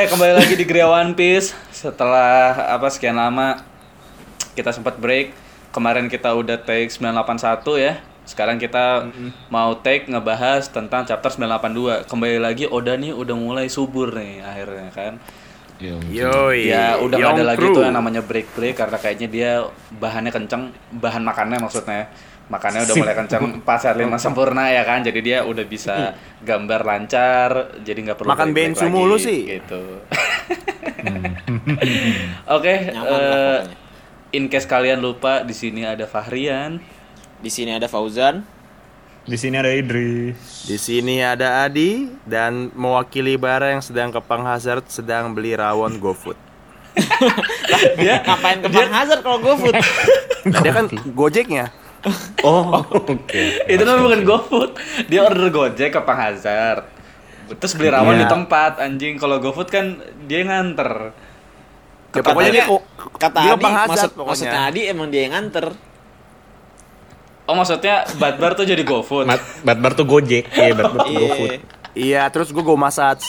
Oke, kembali lagi di Gria One Piece. Setelah apa sekian lama kita sempat break. Kemarin kita udah take 981 ya. Sekarang kita mau take ngebahas tentang chapter 982. Kembali lagi Oda nih udah mulai subur nih akhirnya kan. Yoi. Ya udah ada Young lagi crew. tuh yang namanya break break karena kayaknya dia bahannya kenceng, bahan makannya maksudnya. Makannya udah mulai kenceng 4 saat 5 sempurna ya kan. Jadi dia udah bisa gambar lancar, jadi nggak perlu Makan bensu mulu sih. Gitu. Oke, Nyaman lah eh, in case kalian lupa di sini ada Fahrian. Di sini ada Fauzan. Di sini ada Idris. Di sini ada Adi dan mewakili Bara yang sedang ke Pang Hazard sedang beli rawon GoFood. Dia ngapain ke Bang Hazard kalau GoFood? Nah, dia kan Gojeknya. Oh, oke. Itu namanya bukan GoFood. Dia order Gojek ke Pang Hazard. Terus beli rawon Iya. di tempat anjing. Kalau GoFood kan dia nganter. Ya, pokoknya dia kok Kata dia Adi, Pang Hazard maksud, pokoknya. maksudnya Adi emang dia yang nganter. Oh maksudnya Badbar tuh jadi GoFood. Batbar tuh Gojek, iya Batbar tuh GoFood. Iya. Iya, terus gue go massage.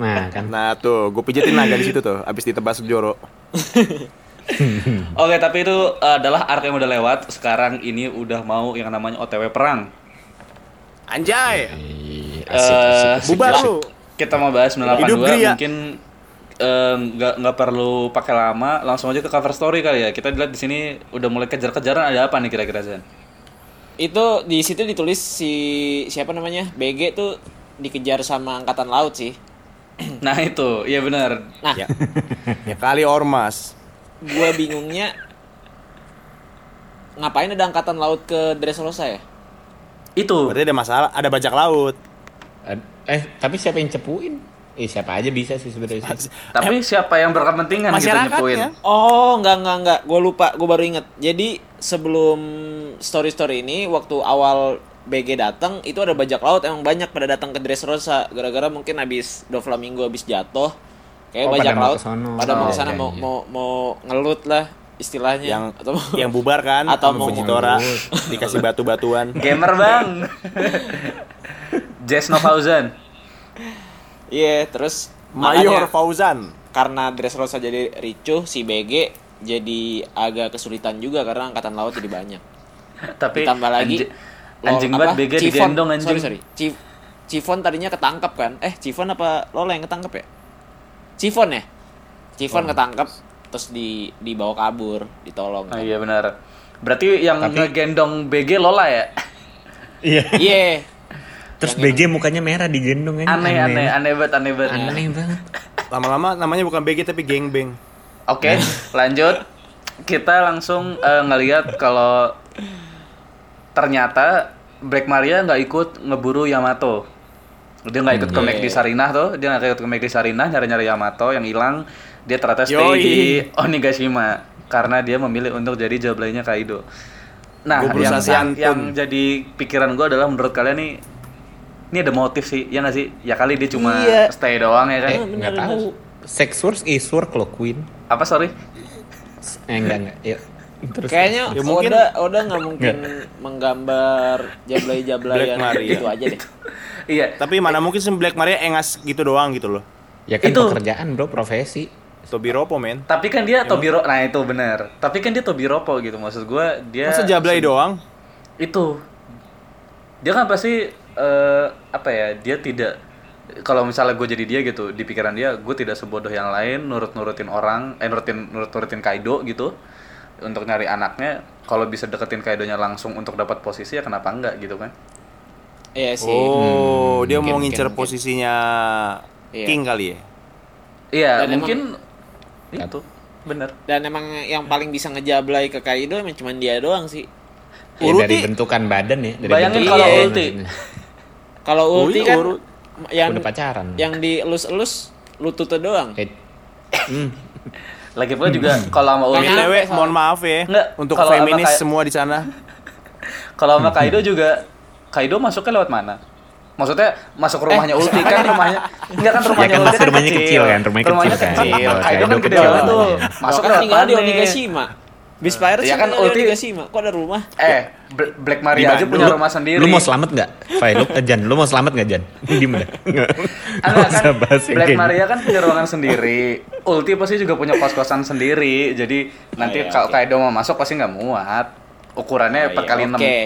Nah, kan. Nah tuh, gue pijetin naga di situ tuh, abis ditebas Joro. Oke, tapi itu adalah arc yang udah lewat. Sekarang ini udah mau yang namanya OTW perang. Anjay, Eh, bubar lu. Kita mau bahas Hidup 982 Gria. mungkin eh, nggak nggak perlu pakai lama, langsung aja ke cover story kali ya. Kita lihat di sini udah mulai kejar-kejaran ada apa nih kira-kira Zan? Itu di situ ditulis si siapa namanya? BG tuh dikejar sama angkatan laut sih. Nah itu, iya benar. Nah, Ya, ya kali ormas. Gua bingungnya ngapain ada angkatan laut ke Dressrosa ya? Itu. Berarti ada masalah, ada bajak laut. Eh, tapi siapa yang cepuin? Eh, siapa aja bisa sih sebenarnya. Tapi siapa yang berkepentingan gitu Masyarakatnya. nyepuin? Oh, enggak enggak enggak. Gue lupa, gue baru inget. Jadi sebelum story-story ini, waktu awal BG datang, itu ada bajak laut emang banyak pada datang ke Dressrosa. Gara-gara mungkin habis Doflamingo habis jatuh, kayak Oh, bajak pada mau laut kesono. pada mau Oh, ke sana iya, mau, iya. mau mau ngelut lah istilahnya Yang atau yang bubar kan, Atau mau- Fujitora dikasih batu-batuan. Gamer bang. Jess Novauzan. Iya, terus Mayor makanya Fauzan. karena Dressrosa jadi ricuh, si BG jadi agak kesulitan juga karena angkatan laut jadi banyak. Tapi ditambah lagi anjing apa? banget BG Chiffon. digendong anjing. Sorry, sorry. Chiffon tadinya ketangkep kan? Eh, Chiffon apa Lola yang ketangkep ya? Chiffon ya? Chiffon Oh. ketangkep terus di dibawa kabur, ditolong. Oh, iya benar. Berarti yang Tapi- ngegendong BG Lola ya? Iya. Iya. Terus BG mukanya merah digendong kan. Aneh aneh aneh banget aneh banget. Aneh banget. Lama-lama namanya bukan BG tapi gengbeng. Oke, lanjut. Kita langsung eh, ngelihat kalau ternyata Black Maria nggak ikut ngeburu Yamato. Dia nggak ikut ke Hmm, McD iya. Sarinah tuh, dia nggak ikut ke McD Sarinah nyari-nyari Yamato yang hilang. Dia ternyata stay Yoi. di Onigashima karena dia memilih untuk jadi jablainya Kaido. Nah, yang, yang, yang jadi pikiran gua adalah menurut kalian nih ini ada motif sih, ya nggak sih? Ya kali dia cuma Iya. stay doang ya kan? Eh, nggak tahu. Sex work is work loh, Queen. Apa sorry? Eh, enggak enggak. Yuk. Terus. Kayaknya Ya, mungkin- Oda Oda nggak mungkin menggambar jablay-jablayan Black Maria. gitu aja deh. Iya. Tapi mana mungkin sih Black Maria engas gitu doang gitu loh. Ya kan Itu. pekerjaan, Bro, profesi. Tobi Ropo men. Tapi kan dia Tobiro, nah itu benar. Tapi kan dia Tobiropo gitu maksud gua dia Masa jablay doang? itu dia kan pasti eh, apa ya dia tidak kalau misalnya gue jadi dia gitu di pikiran dia gue tidak sebodoh yang lain nurut nurutin orang eh nurutin nurut nurutin Kaido gitu untuk nyari anaknya kalau bisa deketin Kaidonya langsung untuk dapat posisi ya kenapa enggak gitu kan Iya sih. Oh, dia mau Mungkin, ngincer mungkin. posisinya Iya. King kali ya? iya Dan mungkin itu bener Dan emang yang paling bisa ngejablay ke Kaido emang cuma dia doang sih. Ya, Uruti. dari bentukan badan ya. Dari Bayangin bentukan kalau badan ulti. Kalau ulti iya, kan urut. yang Udah pacaran. yang dielus-elus lututnya doang. Kayak- Hmm. Lagi pula juga kalau sama Ulti, mohon maaf ya Nggak, untuk feminis semua di sana. kalau sama Kaido juga Kaido masuknya lewat mana? Maksudnya masuk rumahnya Ulti kan rumahnya enggak kan rumahnya Ya kan Ulti pasti rumahnya kecil kan, rumahnya kecil kan. kecil. Kalau Kaido Kaido kan gede kecil banget tuh. rumahnya. Masuk kan lewat tinggal di mana? Onigashima. Bis Pirates Ya kan kan di Ulti- Onigashima. Kok ada rumah? Eh, Bl- Black Di Maria aja punya lu- rumah sendiri. Lu mau selamat nggak? Fai, lu eh, Jan, lu mau selamat nggak Jan? Diem dah. Nggak Enggak kan Black Maria kan punya ruangan sendiri. Ulti pasti juga punya kos-kosan sendiri. Jadi nanti iya, kalau. Kaido mau masuk pasti nggak muat. Ukurannya Oh, per iya, kali 6. Oke.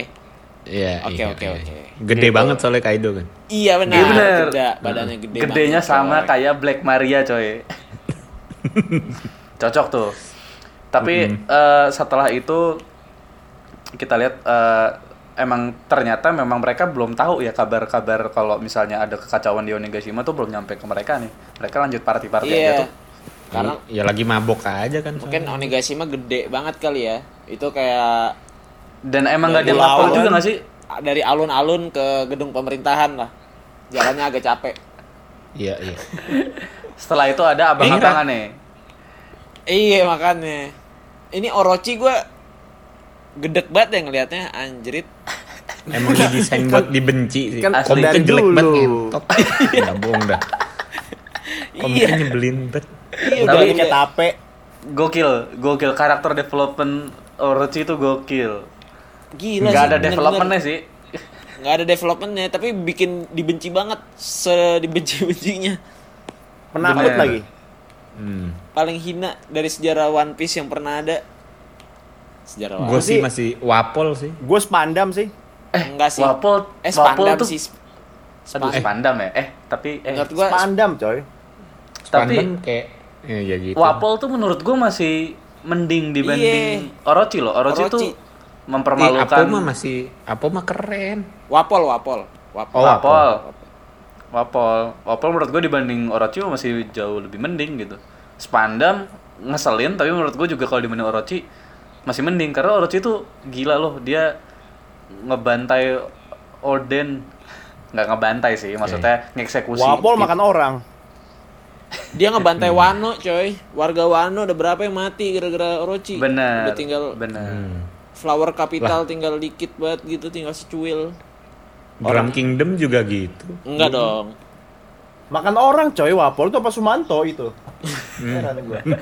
Iya, Oke, iya, oke, iya. oke. Gede Gitu. banget soalnya Kaido kan. Iya benar. Iya. Gede, badannya gede Gedenya banget, sama coy. kayak Black Maria coy. Cocok tuh. Tapi eh, setelah itu kita lihat eh, emang ternyata memang mereka belum tahu ya kabar-kabar kalau misalnya ada kekacauan di Onigashima tuh belum nyampe ke mereka nih. Mereka lanjut party-party aja Iya. tuh. Karena ya lagi mabok aja kan. mungkin Onigashima gede banget kali ya. Itu kayak Dan emang nggak ada Dari lapor juga nggak sih? dari alun-alun ke gedung pemerintahan lah. Jalannya agak capek. Iya, iya. Setelah itu ada abang-abangan nih. Iya makanya. Ini Orochi gua gedek banget ya ngelihatnya anjrit. Emang didesain buat dibenci sih. Kan Asli. Komiknya dari jelek banget ngentot. Enggak bohong dah. Komiknya Iya. nyebelin banget. Iya Tapi udah kayak tape. Gokil, gokil karakter development Orochi itu gokil. Gila Nggak sih, ada developmentnya sih. nggak ada developmentnya tapi bikin dibenci banget sedibenci bencinya Penakut Bener. lagi. Hmm. paling hina dari sejarah One Piece yang pernah ada sejarah One Gue Piece sih sih- masih wapol sih. Gue spandam sih. enggak sih Wapol, eh Wapol spandam tuh sih Aduh, spandam ya? Eh, tapi eh menurut gua Spandam coy. Tapi- Spandam kayak ya, ya gitu. Wapol tuh menurut gue masih mending dibanding Orochi loh. Orochi, Orochi. tuh Mempermalukan. Apo mah masih Apo mah keren. wapol wapol wapol Oh, Wapol. Wapol. Wapol menurut gue dibanding Orochi masih jauh lebih mending gitu. Spandam ngeselin tapi menurut gue juga kalau dibanding Orochi masih mending karena Orochi tuh gila loh dia ngebantai Oden nggak ngebantai sih maksudnya ngeksekusi Wapol makan orang. dia ngebantai Wano coy warga Wano ada berapa yang mati gara-gara Orochi bener udah tinggal bener Hmm. Flower capital tinggal dikit banget gitu tinggal secuil Drum Kingdom juga gitu. enggak dong Makan orang coy, Wapol itu apa Sumanto itu. Heran gua.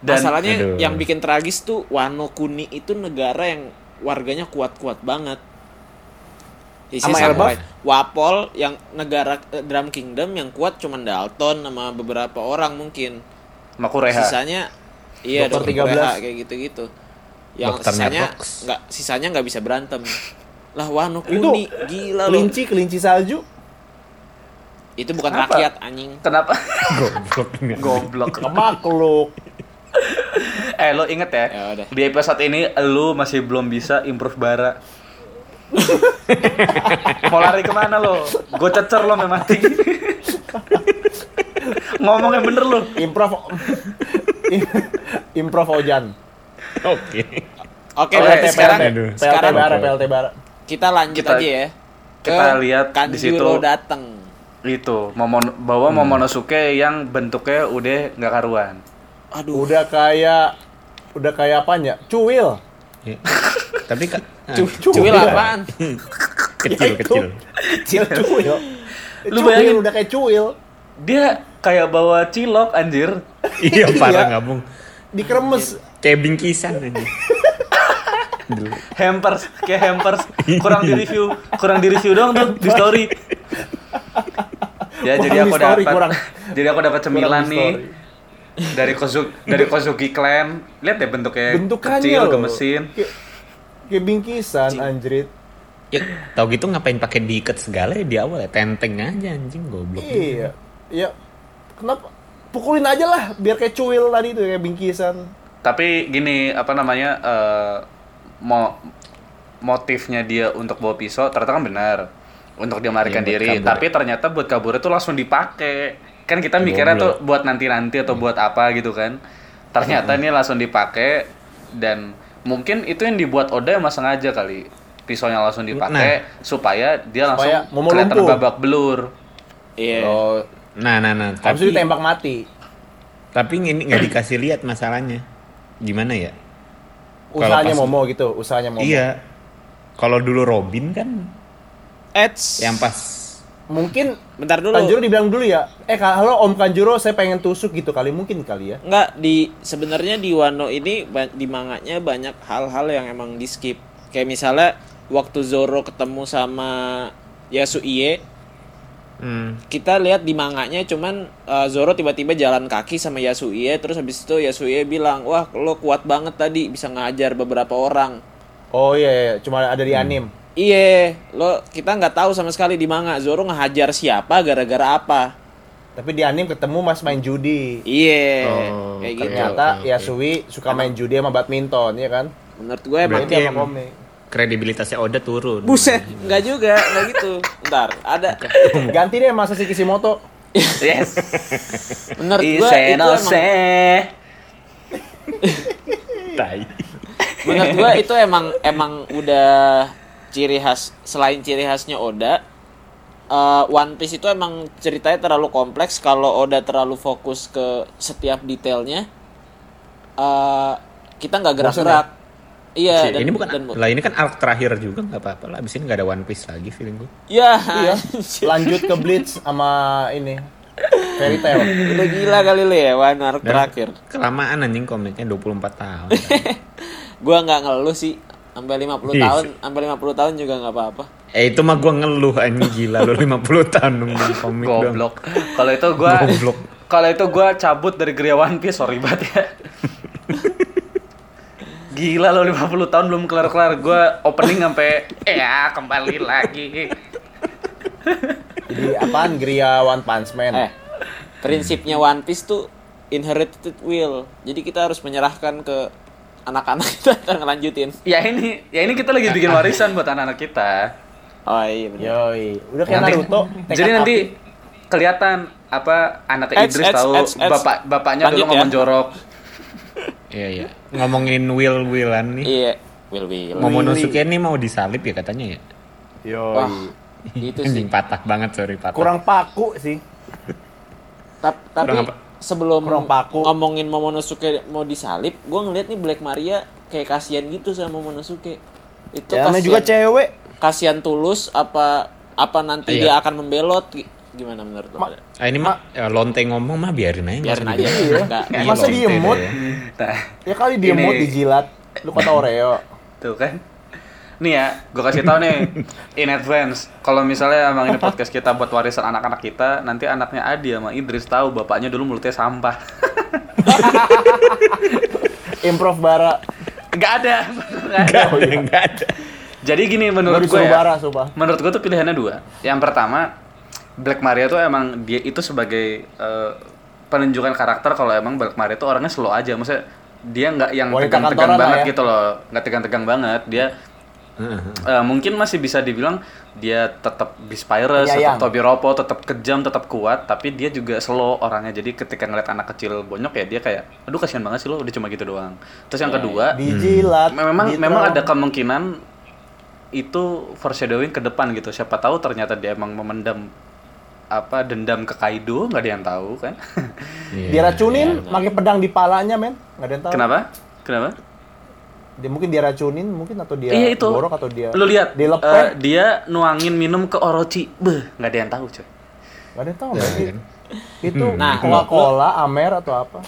Dan- Masalahnya Aduh. yang bikin tragis tuh Wano Kuni itu negara yang warganya kuat-kuat banget. Sama Isinya samurai. Elbaf? Wapol yang negara eh, Drum Kingdom yang kuat cuman Dalton sama beberapa orang mungkin. Makureha Sisanya iya Dokter Dokter 13. 13 kayak gitu-gitu. Yang Dokter sisanya nggak sisanya nggak bisa berantem. Lah Wano Itu Kuni gila loh. Kelinci, kelinci salju. Itu bukan Kenapa? rakyat anjing. kenapa Goblok. goblok Makhluk. eh lo inget ya, Ya udah. di episode ini lo masih belum bisa improve bara mau lari ke mana lo gue cecer lo memang mati ngomong yang bener lo Improv. Improv Ojan. Oke. Oke, berarti sekarang PLT sekarang bara, PLT bara. kita lanjut Kita- aja ya. kita Ke lihat di situ. datang. itu momon bawa Momonosuke yang bentuknya udah nggak karuan Aduh. Udah kayak udah kayak apanya? Cuil. Ya. Tapi kan Cu Cuil. cuil apaan? kecil Ya, kecil. Kecil cuil. Lu Cuil, bayangin. udah kayak cuil. dia kayak bawa cilok anjir Iya parah Iya. ngabung. Dikremes. Kayak bingkisan aja. hampers kayak hampers kurang di review kurang di review doang tuh di story ya Kurang jadi di aku dapat kurang- jadi aku dapat cemilan nih dari Kozuki dari Kozuki Clan lihat deh bentuknya Bentukannya kecil loh. gemesin Kayak, kayak bingkisan anjrit. Ya, tau gitu ngapain pakai diikat segala ya di awal ya tenteng aja anjing goblok. Iya. Ya kenapa? Pukulin aja lah biar kayak cuil tadi tuh kayak bingkisan. tapi gini apa namanya eh, mo motifnya dia untuk bawa pisau ternyata kan benar. Untuk dia melarikan buat diri. kabur. tapi ternyata buat kabur itu langsung dipakai. Kan kita mikirnya tuh buat nanti nanti atau buat apa gitu kan. Ternyata ini langsung dipakai dan mungkin itu yang dibuat Oda emang sengaja kali pisaunya langsung dipakai supaya dia langsung Supaya kelihatan babak belur. Iya. Oh, Nah, nah, nah. habis itu Tapi ditembak mati. Tapi ini nggak dikasih lihat masalahnya. Gimana ya? Usahanya pas- Momo gitu, usahanya Momo. Iya. Kalau dulu Robin kan Eits. yang pas Mungkin Bentar dulu. Kanjuro dibilang dulu ya. Eh halo Om Kanjuro, saya pengen tusuk gitu kali mungkin kali ya. Enggak di sebenarnya di Wano ini di manganya banyak hal-hal yang emang di skip. Kayak misalnya waktu Zoro ketemu sama Yasuie, hmm, kita lihat di manganya cuman uh, Zoro tiba-tiba jalan kaki sama Yasuie terus habis itu Yasuie bilang, "Wah, lo kuat banget tadi bisa ngajar beberapa orang." Oh iya, iya. cuma ada di anim. Iya, lo kita nggak tahu sama sekali di manga Zoro ngehajar siapa gara-gara apa. Tapi di anim ketemu Mas main judi. Iya, Oh, kayak gitu. Ternyata oke. Yasui suka main judi sama badminton, ya kan? Menurut gue emang yang- komik. Kredibilitasnya Oda turun. Buset, nggak juga, nggak gitu. Ntar, ada. Ganti deh Masasi Kishimoto. Yes. Menurut gue itu emang, Tai. menurut gue itu emang emang udah ciri khas selain ciri khasnya Oda. eh, One Piece itu emang ceritanya terlalu kompleks kalau Oda terlalu fokus ke setiap detailnya. eh, kita nggak gerak-gerak. Iya, dan, ini bukan dan, lah ini kan arc terakhir juga nggak apa-apa lah. Abis ini nggak ada One Piece lagi feeling gue. ya, Iya. Lanjut ke Bleach sama ini. Fairy Tail. udah gila kali lu ya, One Arc Dan terakhir. Kelamaan anjing komiknya 24 tahun. Gua nggak ngeluh sih sampai 50 Ih. tahun, sampai 50 tahun juga nggak apa-apa. eh itu mah gua ngeluh anjing gila lu 50 tahun nungguin komik. Goblok. Kalau itu gua Goblok. Kalau itu gua cabut dari Gria One Piece, sorry banget ya. Gila lo 50 tahun belum kelar-kelar. Gua opening sampai ya kembali lagi. Jadi apaan Gria One Punch Man? Eh, prinsipnya One Piece tuh inherited will. Jadi kita harus menyerahkan ke anak-anak kita untuk ngelanjutin. Ya ini, ya ini kita lagi bikin warisan buat anak-anak kita. Oh iya benar. Yoi. Udah kayak Nanti- Naruto. Jadi nanti api. kelihatan apa anaknya Ads, Idris tahu bapak bapaknya Lanjut dulu ya. ngomong jorok. Iya iya. Ngomongin Will Willan nih. Iya, will will. Momonosuke ini mau disalib ya katanya ya. Yoi. Wah, itu sih. Patah banget sorry patah. Kurang paku sih. Tap- tapi Kurang apa? sebelum Kurang paku. ngomongin Momonosuke mau disalib, gue ngeliat nih Black Maria kayak kasihan gitu sama Momonosuke. Itu Ya, kasihan, juga cewek. kasihan tulus apa apa nanti Iya. dia akan membelot gimana menurut lo? Ma- Ah, ini mah ya, lonte ngomong mah biarin aja. Biarin aja. usah dibahas. Nggak- Iya, Masa diemut? deh ya. Ya kali mood dijilat. Lu kata Oreo. tuh kan. Nih ya, gue kasih tahu nih in advance. Kalau misalnya emang ini podcast kita buat warisan anak-anak kita, nanti anaknya Adi sama Idris tahu bapaknya dulu mulutnya sampah. Improv bara. Nggak ada. Nggak ada. Nggak ada. Jadi gini menurut gue ya. bara, sumpah. Menurut gue tuh pilihannya dua. Yang pertama, Black Maria tuh emang dia itu sebagai eh, penunjukan karakter kalau emang Black Maria tuh orangnya slow aja. Maksudnya dia nggak yang tegang-tegang banget ya. gitu loh. Nggak tegang-tegang banget. Dia eh, mungkin masih bisa dibilang dia tetap Bispirus, Penyayang. tetap Tobiropo, tetap kejam, tetap kuat, tapi dia juga slow orangnya. Jadi ketika ngeliat anak kecil bonyok ya dia kayak, aduh kasihan banget sih lo, udah cuma gitu doang. Terus yang Ya, kedua, Dijilat. memang diterong. memang ada kemungkinan itu foreshadowing ke depan gitu. Siapa tahu ternyata dia emang memendam apa dendam ke Kaido, nggak ada yang tahu kan? Iya. Diracunin, pakai pedang di palanya, men. Nggak ada yang tahu. Kenapa? Kenapa? Dia mungkin dia racunin, mungkin atau dia iya itu. borok atau dia Lu lihat, dilepeh. eh, dia nuangin minum ke Orochi. Beh, nggak ada yang tahu, coy. Nggak ada yang tahu. Ya, men. kan? Itu Nah, Coca-Cola, Amer atau apa?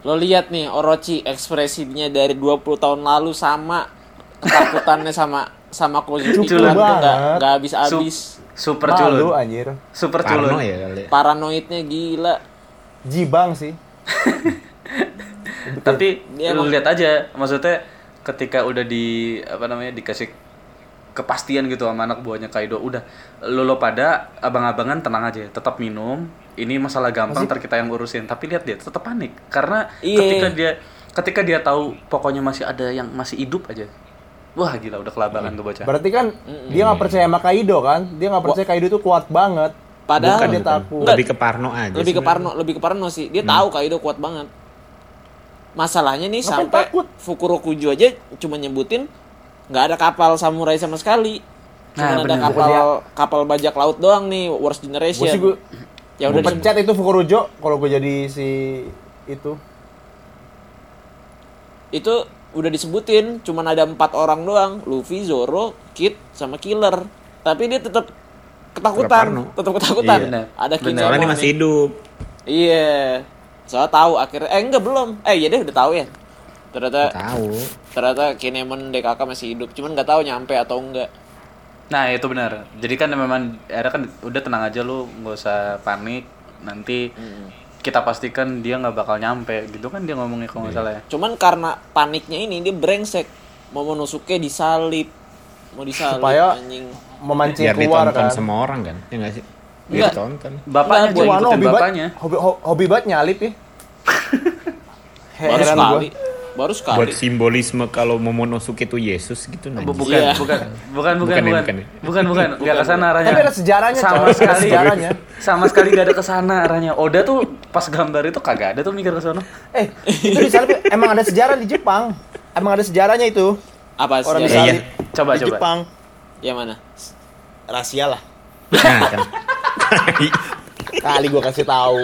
Lo lihat nih Orochi ekspresinya dari 20 tahun lalu sama ketakutannya sama sama Kozuki banget. nggak nggak habis-habis. Super Malu culun. anjir. Super Parno culun. ya kali. Paranoidnya gila. Jibang sih. Tapi Dia lu lihat aja, maksudnya ketika udah di apa namanya dikasih kepastian gitu sama anak buahnya Kaido, udah lo lo pada abang-abangan tenang aja, tetap minum. Ini masalah gampang, ntar kita yang urusin. Tapi lihat dia tetap panik karena Iya. ketika dia ketika dia tahu pokoknya masih ada yang masih hidup aja. Wah gila udah kelabakan tuh bocah. Berarti kan dia nggak percaya sama Kaido kan? Dia nggak percaya Kaido itu kuat banget. Padahal Bukan dia takut. Lebih ke Parno aja. lebih ke sebenarnya. Parno, lebih ke Parno sih. Dia tahu Kaido kuat banget. Masalahnya nih Ngapain sampai takut? Fukurokuju aja cuma nyebutin nggak ada kapal samurai sama sekali. Cuma Nah, ada bener. kapal kapal bajak laut doang nih Worst Generation. sih gue ya udah pencet itu Fukurojo kalau gue jadi si itu. Itu udah disebutin cuman ada empat orang doang, Luffy, Zoro, Kid, sama Killer. Tapi dia tetap ketakutan, tetap ketakutan. Iya, benar. ada. Kinemon. Soalnya dia masih nih. hidup. Iya. Soalnya tahu akhirnya eh enggak belum. Eh iya deh udah tahu ya. Ternyata Tahu. ternyata Kinemon DKK masih hidup, cuman nggak tahu nyampe atau enggak. Nah itu benar. Jadi kan memang era kan udah tenang aja lu, nggak usah panik. Nanti kita pastikan dia nggak bakal nyampe. Gitu kan dia ngomongnya kalau nggak salah ya. Cuman karena paniknya ini dia brengsek. Momonosuke disalib. Mau disalib Supaya anjing. memancing Biar keluar ditonton kan. semua orang kan. Ya nggak sih? Biar Enggak. ditonton. Bapaknya Nah, no, ngikutin hobi bapaknya. hobi, ho- hobi banget nyalip ya. Heran sekali. Baru sekali. Buat simbolisme kalau Momonosuke itu Yesus gitu najis. Bukan, Iya. bukan, bukan, bukan, Bukan ya, bukan, bukan ya? bukan, bukan, nggak ke sana arahnya. Tapi ada sejarahnya, sama coy. Ada sekali, sejarahnya. sama sekali nggak ada ke sana arahnya. Oda tuh pas gambar itu kagak ada tuh mikir ke sana. Eh, itu disalip emang ada sejarah di Jepang. Emang ada sejarahnya itu. Apa Orang sih? Iya, disalip Coba, di coba. Jepang. Yang mana? Rahasia lah. Nah, kan. Kali gua kasih tahu.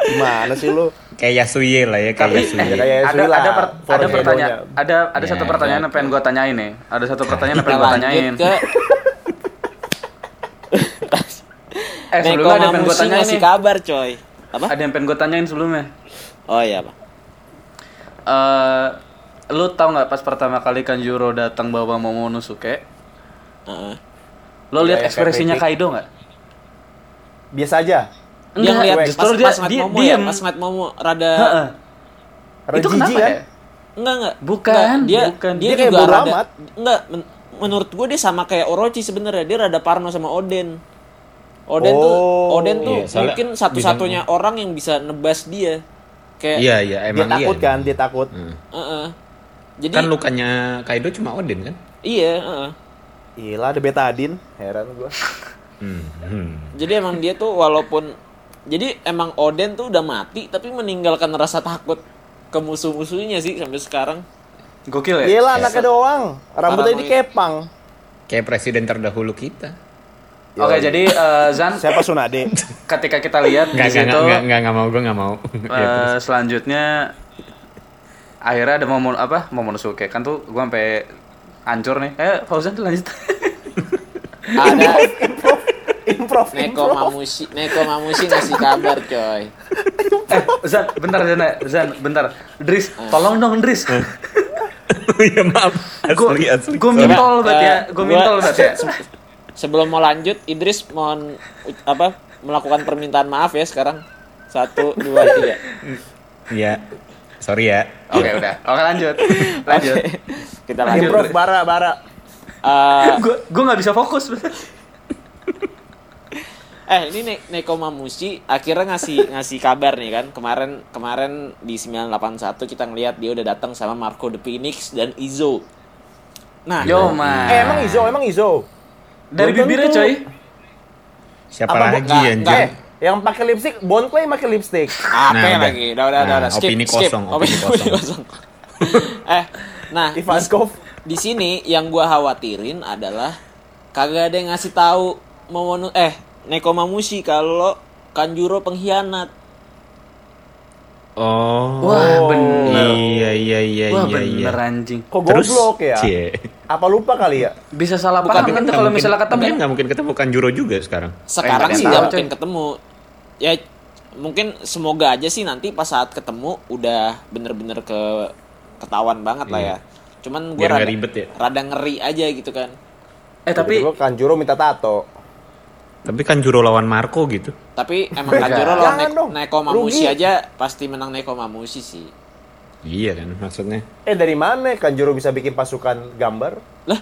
Gimana sih lu? Kayak Yasuye lah ya, kayak Tapi Yasuye. eh, Kayak ada lah, ada per- ada pertanyaan, ada ada Ya, satu pertanyaan yang pengen gue tanyain nih. Ada satu pertanyaan yang pengen gue tanyain. ke Eh sebelumnya ada yang pengen gue tanyain nih. kabar coy. Apa? Ada yang pengen gue tanyain sebelumnya. Oh iya apa? Eh, lu tau nggak pas pertama kali Kanjuro datang bawa Momonosuke? Heeh. Lo lihat Ya, ekspresinya efek Kaido nggak? Biasa aja. Dia ngeliat justru dia pas ngeliat dia Momo diem. ya, pas ngeliat Momo rada Heeh. Rada Itu kenapa jijik kan? ya? enggak enggak. Bukan, Enggak, dia bukan. dia, Dia kayak bodo rada amat. enggak men- menurut gue dia sama kayak Orochi sebenarnya. Dia rada parno sama Oden. Oden tuh Oh. Oden tuh Iya, mungkin satu-satunya orang yang bisa nebas dia. Kayak Iya, iya, Dia emang iya. takut kan, dia takut. Hmm. Heeh. Jadi Kan lukanya Kaido cuma Odin kan? iya, heeh. Gila ada betadin, heran gua. Hmm. hmm. Jadi emang dia tuh walaupun jadi emang Oden tuh udah mati tapi meninggalkan rasa takut ke musuh-musuhnya sih sampai sekarang. Gokil ya? Gila anaknya doang. Rambutnya dikepang. Kayak presiden terdahulu kita. Oke, jadi eh, Zan, Siapa Sunade? ketika kita lihat di Enggak, enggak, situ enggak, enggak, enggak mau, gue enggak mau. Terus. selanjutnya akhirnya ada Momon apa? Momonosuke. Kan tuh gua sampai hancur nih. Eh, Fauzan lanjut. Ada Improv, Neko improv. Mamushi, Neko Mamushi ngasih kabar, coy. eh, Zan, bentar Zan, eh. Zan, bentar. Dris, tolong dong Dris. ya maaf. Gue Asli, asli. gue mintol banget ya, Eh, gue gua- mintol banget ya. se- Sebelum mau lanjut, Idris mohon apa melakukan permintaan maaf ya sekarang. Satu, dua, tiga. Iya. Sorry ya. Oke udah, oke lanjut, lanjut. Kita lanjut. Improv bara bara. Eh, Gue gue nggak bisa fokus. Eh ini Ne- Neko Mamushi akhirnya ngasih ngasih kabar nih kan kemarin kemarin di 981 kita ngelihat dia udah datang sama Marco the Phoenix dan Izo. Nah, Yo man. Eh emang Izo, emang Izo. Dari Belum bibirnya coy. Siapa Apa, lagi enggak, anjir? Eh, yang pakai lipstick, Bon Clay pakai lipstick. apa Nah, udah. lagi? Udah udah udah, Nah, udah. skip opini skip. kosong, opini kosong. eh, nah Ivankov. di sini yang gua khawatirin adalah kagak ada yang ngasih tahu Momono eh Neko Mamushi kalau Kanjuro pengkhianat. Oh. Wah, bener. Iya, iya, iya, Wah iya, iya. bener anjing. Kok Terus, goblok ya? cie. Apa lupa kali ya? Bisa salah Bukan, paham kan kalau mungkin- misalnya ketemu. nggak mungkin ketemu Kanjuro juga sekarang. Sekarang sih nggak mungkin ketemu. Ya mungkin semoga aja sih nanti pas saat ketemu udah bener-bener ke ketahuan banget lah ya. Cuman gue rada, ribet ya. rada ngeri aja gitu kan. Eh tapi Tiba-tiba Kanjuro minta tato. Tapi Kanjuro lawan Marco gitu. Tapi emang Kanjuro lawan Jangan Nek- dong, Neko Mamushi aja pasti menang Neko Mamushi sih. Iya kan maksudnya. Eh dari mana Kanjuro bisa bikin pasukan gambar? Lah,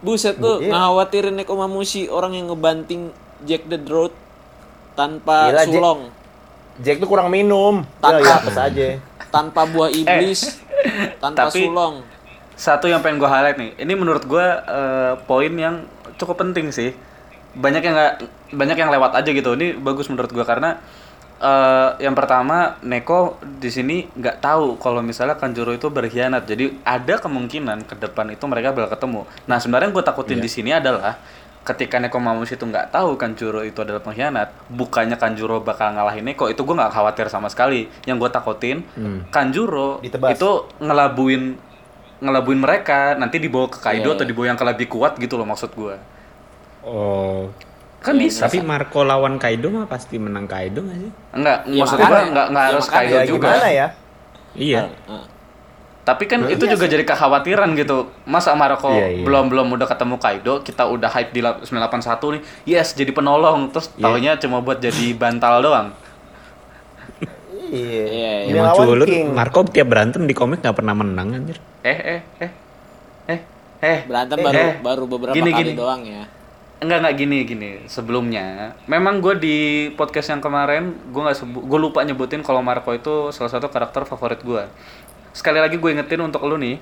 buset tuh Iya. ngkhawatirin Neko Mamushi orang yang ngebanting Jack the Drought tanpa Gila, Jack- sulong, Jack tuh kurang minum. Tanpa- Ya, ya, apa saja. tanpa buah iblis, tanpa Tapi- sulong. satu yang pengen gue highlight nih. Ini menurut gue eh, poin yang cukup penting sih. Banyak yang nggak banyak yang lewat aja gitu. Ini bagus menurut gue karena eh, yang pertama Neko di sini nggak tahu kalau misalnya Kanjuro itu berkhianat. Jadi ada kemungkinan ke depan itu mereka bakal ketemu. Nah sebenarnya gue takutin di sini adalah ketika Nekomamushi itu nggak tahu Kanjuro itu adalah pengkhianat, bukannya Kanjuro bakal ngalahin Neko, itu gue nggak khawatir sama sekali. Yang gue takutin, Kanjuro Ditebas. itu ngelabuin ngelabuin mereka, nanti dibawa ke Kaido Iya, atau iya. dibawa yang lebih kuat gitu loh maksud gue. Oh. Kan bisa. Tapi Marco lawan Kaido mah pasti menang Kaido nggak sih? Enggak, Iya, maksud makanya. gue nggak nggak Iya, harus. Kaido Ya juga. gimana ya? Iya. Heeh. Tapi kan Nah, itu iya juga sih. jadi kekhawatiran gitu. Masa Iya, iya. belum belum udah ketemu Kaido, kita udah hype di la- 981 nih. Yes, jadi penolong. Terus Iya. taunya cuma buat jadi bantal doang. Iya. Iya, lawan King. Marco tiap berantem di komik nggak pernah menang anjir. Eh, eh, eh. Eh, eh. Berantem eh, baru eh. baru beberapa Gini, kali gini. doang ya. Enggak enggak gini gini. Sebelumnya, memang gue di podcast yang kemarin gue nggak gue lupa nyebutin kalau Marco itu salah satu karakter favorit gue. Sekali lagi gue ingetin untuk lu nih,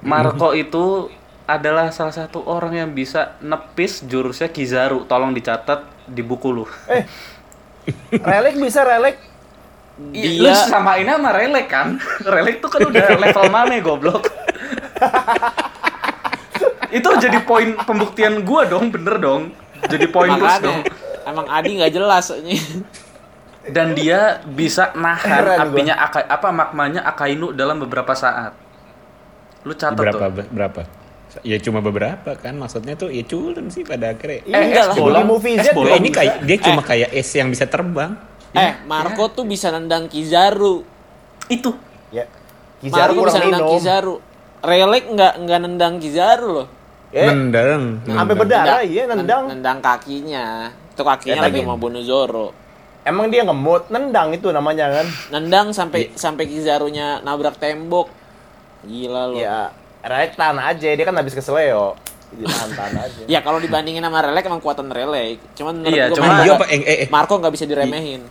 Marco itu adalah salah satu orang yang bisa nepis jurusnya Kizaru. Tolong dicatat di buku lu. Eh. Relik bisa relik. Iya, lu Dia- samain sama Relek kan? Relek tuh kan udah level mana goblok? itu jadi poin pembuktian gua dong, bener dong. Jadi poin plus dong. Emang Adi nggak jelas ini. Dan dia bisa nahan Heran gua. apinya Aka- apa magmanya Akainu dalam beberapa saat. Lu catat berapa tuh. be- berapa? Ya cuma beberapa kan maksudnya tuh ya culun sih pada akhirnya. Iya, enggak lah. bolong. movie Z bolong. Ya, ini kayak dia cuma Eh. kayak es yang bisa terbang. Eh, Marco tuh bisa nendang Kizaru. Itu. Ya. Kizaru Marco bisa kurang nendang minum. Kizaru. Relek nggak nggak nendang Kizaru loh. Eh, Nendang. sampai nendang. berdarah iya Nen- nendang. Nendang kakinya. Itu kakinya Ya, lagi tapi- mau bunuh Zoro. Emang dia ngemut nendang itu namanya kan? Nendang sampai sampai Kizarunya nabrak tembok. Gila loh. Ya, relik tahan aja. Dia kan habis keseleo. Tahan-tahan aja. Ya, kalau dibandingin sama Relek emang kuatan Relek. Cuman menurut Iya, gua cuma- Marco, Iya. Eh, eh, eh. Marco nggak bisa diremehin.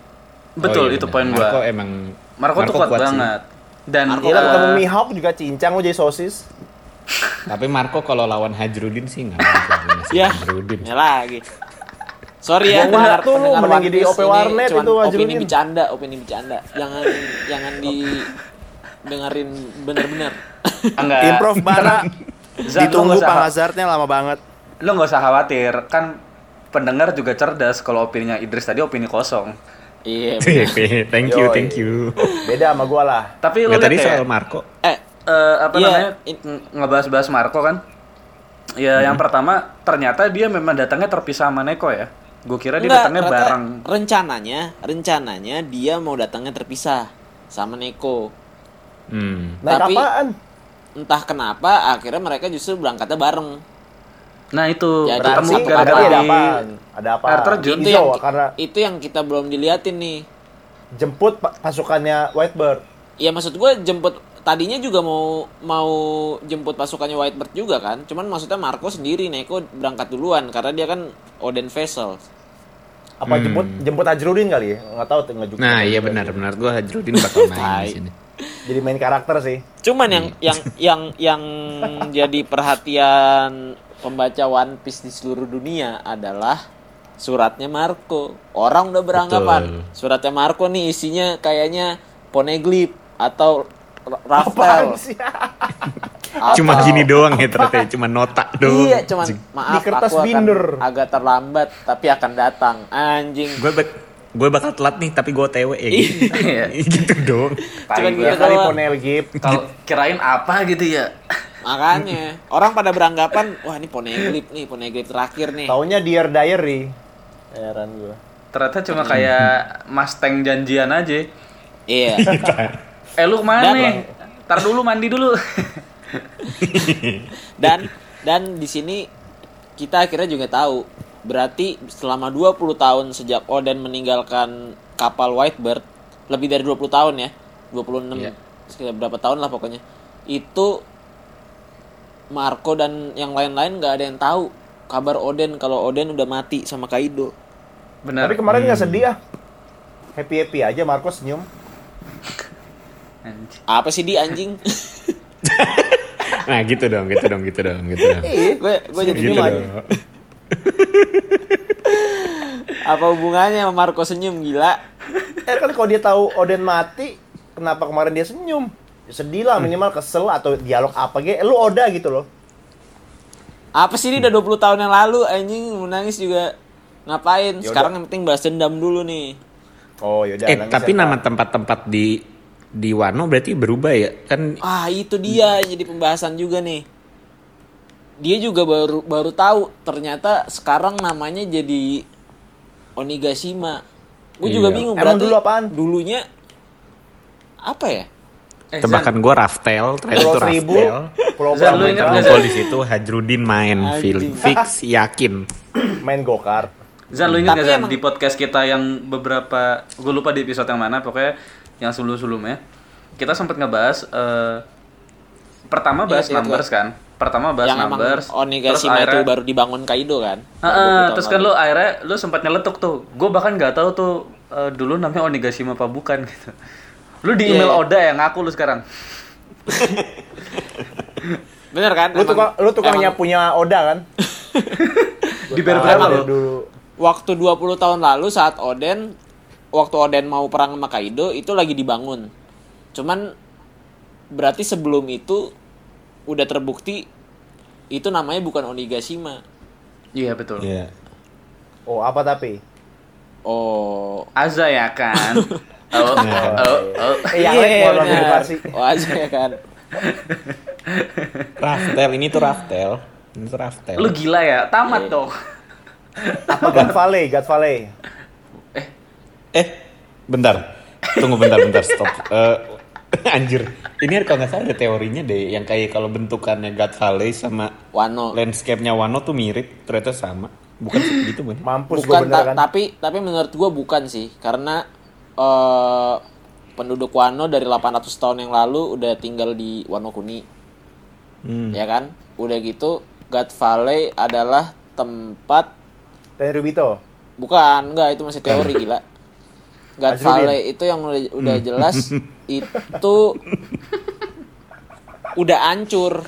Betul, Oh, iya itu poin gua. Marco emang Marco, tuh kuat, sih. banget. Dan Marco Gila eh, ketemu Mihawk juga cincang mau jadi sosis. Tapi Marco kalau lawan Hajrudin sih nggak Ya, Hajrudin. ya lagi. Sorry ya, Buang waktu lu, mending Piece OP warnet itu, opini Wajrudin. bercanda, opini bercanda. Jangan jangan di dengerin bener-bener. enggak. Improv bara. Ditunggu Pak Hazardnya lama banget. Lu nggak usah khawatir, kan pendengar juga cerdas kalau opininya Idris tadi opini kosong. Iya. bener. thank you, thank you. Beda sama gua lah. Tapi lu tadi ya, soal Marco. Eh, eh, apa Iya, namanya ngebahas-bahas Marco kan? Ya yang pertama ternyata dia memang datangnya terpisah sama Neko ya. Gue kira dia enggak, datangnya bareng. rencananya, rencananya dia mau datangnya terpisah sama Neko. Hmm. Naik Tapi- apaan? Entah kenapa akhirnya mereka justru berangkatnya bareng. Nah itu ketemu Berarti ada apaan? Ada apa? air terjun. Itu yang karena itu yang kita belum diliatin nih. jemput pa- pasukannya Whitebird. Ya maksud gue jemput tadinya juga mau mau jemput pasukannya Whitebird juga kan. Cuman maksudnya Marco sendiri Neko berangkat duluan karena dia kan Oden Vessel. Apa Hmm. jemput jemput Ajrudin kali ya? Nggak tahu tuh ngejemput. Nah, iya benar benar gua Hajrudin bakal main di sini. Jadi main karakter sih. Cuman yang yang yang yang jadi perhatian pembaca One Piece di seluruh dunia adalah suratnya Marco. Orang udah beranggapan Betul. suratnya Marco nih isinya kayaknya Poneglyph atau Raftel. sih? Cuma gini doang ya ternyata, ya, cuma nota doang. Iya, cuman maaf Di kertas aku akan binder. agak terlambat tapi akan datang. Anjing. Gue gue bakal telat nih, tapi gue TW ya gitu. Iya. gitu dong. Tai Cuman gitu kali doang. Ponel Gip. Kalau kirain apa gitu ya? Makanya orang pada beranggapan wah ini Poneglyph nih, Poneglyph terakhir nih. Taunya Dear Diary. Heran gua. Ternyata cuma kayak Mustang janjian aja. Iya. Eh lu ke mana Dan- nih? Tar dulu mandi dulu. dan dan di sini kita akhirnya juga tahu berarti selama 20 tahun sejak Oden meninggalkan kapal Whitebird lebih dari 20 tahun ya 26 Iya. sekitar berapa tahun lah pokoknya itu Marco dan yang lain-lain nggak ada yang tahu kabar Oden kalau Oden udah mati sama Kaido Benar. Tapi kemarin nggak sedih ya. Happy happy aja Marcos senyum. Anjing. apa sih di anjing Nah, gitu dong, gitu dong, gitu dong, gitu dong. Iya. gue gue jadi Gitu apa hubungannya sama Marco senyum gila Eh kan kalau dia tahu Oden mati, kenapa kemarin dia senyum? Ya sedih lah minimal kesel atau dialog apa gitu. Eh, lu Oda gitu loh. Apa sih ini udah 20 tahun yang lalu anjing mau nangis juga ngapain? Yaudah. Sekarang yang penting balas dendam dulu nih. Oh yaudah. Eh, tapi ya, nama tempat-tempat di di Wano berarti berubah ya? Kan Ah, itu dia yang jadi pembahasan juga nih. Dia juga baru baru tahu ternyata sekarang namanya jadi Onigashima. Gue juga Iya. bingung Emang berarti dulu apaan? Dulunya apa ya? Eh, tebakan gua Raftel, ternyata itu Raftel. Pulau nggak, Ngumpul di situ Hajrudin main feeling fix yakin. main go-kart. Zan, lu ingat Tapi gak Zan, emang- di podcast kita yang beberapa, gue lupa di episode yang mana, pokoknya yang sebelum-sebelumnya, kita sempat ngebahas, eh, pertama bahas Ingat, ingat numbers kan, pertama bahas yang numbers, terus Onigashima itu akhirnya, baru dibangun Kaido kan? 20 tahun terus kan lalu. lu akhirnya lu sempat nyeletuk tuh, gue bahkan nggak tahu tuh eh, dulu namanya Onigashima apa bukan gitu. Lu di Iya, email iya. Oda ya ngaku lu sekarang. Bener kan? Lu Emang- tukang lu tukangnya emang punya Oda kan? Tahu berapa? Dulu. waktu 20 tahun lalu saat Oden waktu Oden mau perang sama Kaido itu lagi dibangun. Cuman berarti sebelum itu udah terbukti itu namanya bukan Onigashima. Iya betul. Iya. Oh, apa tapi? Oh. Aza ya kan. oh, oh, oh. Mau lagu bener. versi. Oh, aja ya kan. Raftel ini tuh Raftel. Ini tuh Raftel. Lu gila ya, tamat dong. Apa God Valley? God Valley. Eh, bentar. Tunggu bentar, bentar, stop. Eh, anjir. Ini kalau nggak salah ada teorinya deh, yang kayak kalau bentukannya God Valley sama Wano. landscape-nya Wano tuh mirip, ternyata sama. Bukan gitu, Bang? Mampus gue bukan bener ta- kan? tapi tapi menurut gua bukan sih karena eh penduduk Wano dari 800 tahun yang lalu udah tinggal di Wano Kuni Hmm. ya kan udah gitu God Valley adalah tempat Dari Rubito. bukan enggak itu masih teori gila God. Valley itu yang udah, udah jelas itu udah hancur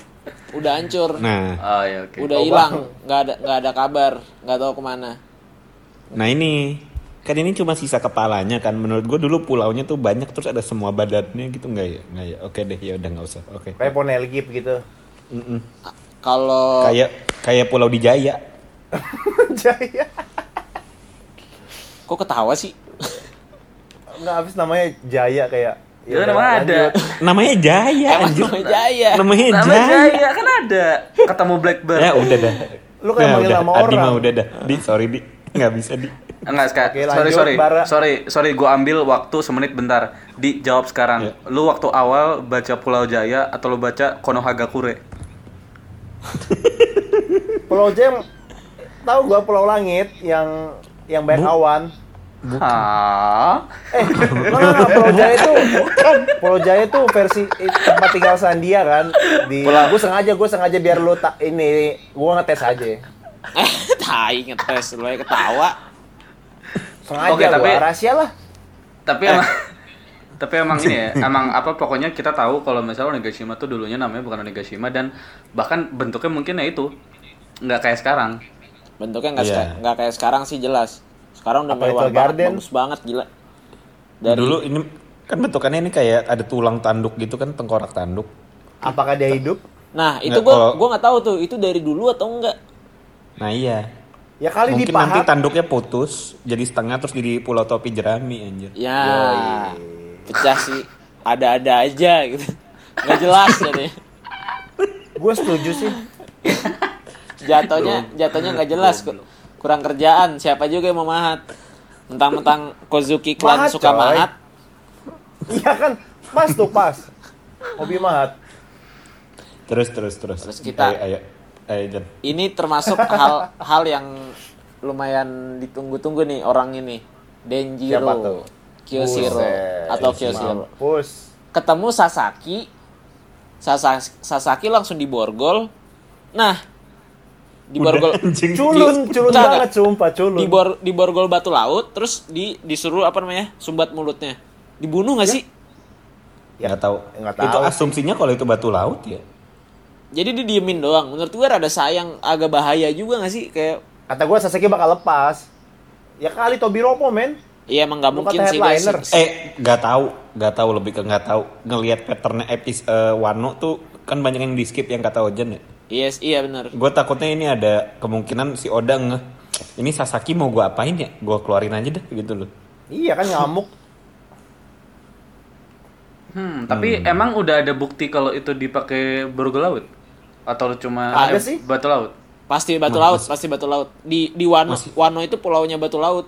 udah hancur Nah, Oh ya oke. udah hilang nggak ada nggak ada kabar nggak tahu ke mana nah ini kan ini cuma sisa kepalanya kan. Menurut gue dulu pulaunya tuh banyak terus ada semua badannya gitu nggak ya? Nggak ya? Oke deh, ya udah nggak usah. Oke. Kayak Ponelgip gitu. Mm-mm. kalau Kayak kayak Pulau di Jaya. Jaya. kok ketawa sih Enggak habis namanya Jaya kayak. Ya, udah, namanya ada. Namanya Jaya. Emang namanya Jaya. Namanya Nama Jaya. Jaya kan ada. Ketemu Blackbird. Ya udah dah. Lu kayak Nah, manggil udah. nama Adi orang. mah udah dah. Di sorry di nggak bisa di. Enggak, Ska. Oke, sorry, lanjut, sorry. Bara. Sorry, sorry gua ambil waktu semenit bentar. Dijawab sekarang. Ya. Lu waktu awal baca Pulau Jaya atau lu baca Konohagakure? Pulau Jaya tahu gua Pulau Langit yang yang banyak awan. Hah? Eh, enggak. Pulau Jaya itu Pulau Jaya itu versi eh, tempat tinggal Sandia kan. Di gua sengaja gua sengaja biar lu tak ini gua ngetes aja. Eh, tai ngetes lu aja ketawa. Sengaja Oke, gua tapi- rahasia lah. Tapi emang tapi emang ini ya, emang apa pokoknya kita tahu kalau misalnya Onigashima tuh dulunya namanya bukan Onigashima dan bahkan bentuknya mungkin ya itu nggak kayak sekarang. Bentuknya nggak Iya. seka- nggak kayak sekarang sih jelas. Sekarang udah Apa mewah banget, Garden? bagus banget gila. Dari Dulu ini kan bentukannya ini kayak ada tulang tanduk gitu kan tengkorak tanduk. Apakah dia hidup? Nah, itu Nggak, gua kalau- gua nggak tahu tuh itu dari dulu atau enggak. Nah iya. Ya kali Mungkin nanti tanduknya putus jadi setengah terus jadi pulau topi jerami anjir. Ya. Pecah sih. Ada-ada aja gitu. Nggak jelas jadi. Gue setuju sih. Jatuhnya jatuhnya nggak jelas. Ku- Kurang kerjaan. Siapa juga yang mau mahat? Mentang-mentang Kozuki Clan Mahat, suka coy. mahat. Iya kan, pas tuh pas. Hobi mahat. Terus terus terus. Terus kita- ayo ayo, ayo. Ini termasuk hal hal yang lumayan ditunggu-tunggu nih orang ini. Siapa tuh? Denjiro. Kyoshiro Buset, atau Kyoshiro. Mampus. Ketemu Sasaki. Sasa- Sasaki langsung diborgol. Nah, diborgol Anjing. Culun, culun Enggak, banget sumpah, culun. dibor diborgol batu laut terus di disuruh apa namanya? Sumbat mulutnya. Dibunuh nggak sih? Ya, nggak tahu. nggak Itu tahu. asumsinya kalau itu batu laut ya. Jadi dia diemin doang. Menurut gue rada sayang, agak bahaya juga nggak sih? Kayak Kata gue Sasaki bakal lepas. Ya kali Tobiropo, men. Iya emang nggak mungkin sih se- Eh, nggak tahu, nggak tahu lebih ke nggak tahu. Ngelihat patternnya epis eh, Wano tuh kan banyak yang di skip yang kata Ojan ya. Yes, iya benar. Gue takutnya ini ada kemungkinan si Oda nge ini Sasaki mau gue apain ya? Gue keluarin aja deh gitu loh. Iya kan ngamuk. Hmm, tapi emang udah ada bukti kalau itu dipakai burgo laut? Atau cuma Ada eh, sih. batu laut? Pasti batu laut, pasti batu laut. Di di Wano, Wano itu pulaunya batu laut.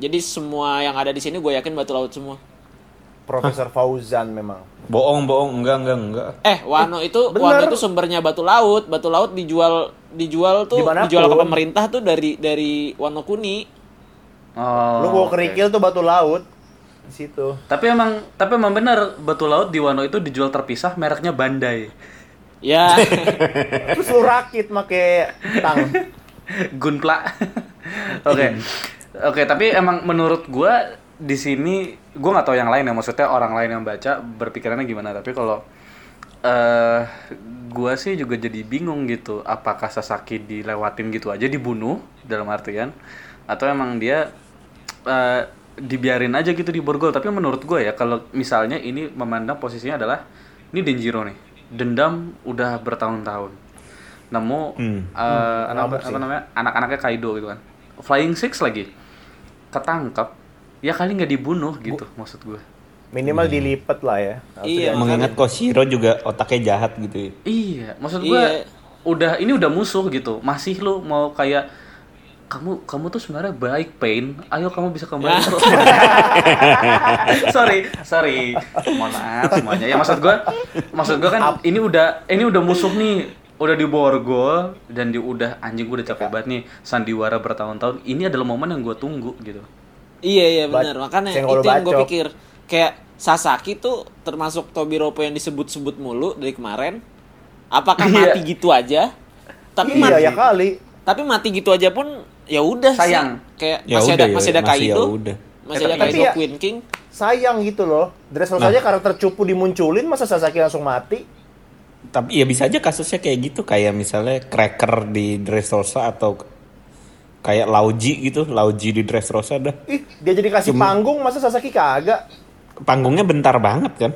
Jadi semua yang ada di sini gue yakin batu laut semua. Profesor Fauzan memang. Bohong, bohong, enggak, enggak, enggak. Eh, Wano itu bener. Wano itu sumbernya batu laut. Batu laut dijual dijual tuh Di mana pun. dijual ke pemerintah tuh dari dari Wano Kuni. Oh. Lu bawa kerikil tuh batu laut di situ. Tapi emang tapi emang benar batu laut di Wano itu dijual terpisah mereknya Bandai. Ya, Terus lu rakit make tang. Gunpla. Oke. Oke, tapi emang menurut gua di sini gua nggak tahu yang lain ya maksudnya orang lain yang baca berpikirannya gimana tapi kalau eh gua sih juga jadi bingung gitu apakah Sasaki dilewatin gitu aja dibunuh dalam artian atau emang dia eh, dibiarin aja gitu di borgol tapi menurut gue ya kalau misalnya ini memandang posisinya adalah ini Denjiro nih dendam udah bertahun-tahun nemu Hmm. eh, anak- ngamuk apa sih. namanya anak-anaknya Kaido gitu kan Flying Six lagi ketangkap ya kali nggak dibunuh gitu maksud gue Minimal dilipet lah ya. Iya. Mengingat Koshiro juga otaknya jahat gitu ya. iya maksud gue Iya. udah ini udah musuh gitu. Masih lu mau kayak kamu kamu tuh sebenarnya baik pain. Ayo kamu bisa kembali. Sorry sorry. Mohon maaf semuanya. Ya maksud gue maksud gue kan ini udah ini udah musuh nih. Udah di borgol dan di udah anjing gue udah capek banget nih. Sandiwara bertahun-tahun. Ini adalah momen yang gue tunggu gitu iya iya benar. Makanya senggol itu yang gue pikir. Kayak Sasaki tuh termasuk Tobiropo yang disebut-sebut mulu dari kemarin. Apakah Iya. mati gitu aja? Tapi Iya mati, ya kali. tapi mati gitu aja pun ya udah sih. Sayang. Kayak Ya masih udah, ada ya, masih ada masih ya Kaido. udah. Masih ada Kaido ya- Queen King. Sayang gitu loh. Dressrosa Nah. aja karakter cupu dimunculin masa Sasaki langsung mati. Tapi ya bisa aja kasusnya kayak gitu kayak misalnya Cracker di Dressrosa atau kayak Lauji gitu, Lauji di Dressrosa dah. Ih, dia jadi kasih Cuma- panggung masa Sasaki kagak. Panggungnya bentar banget kan?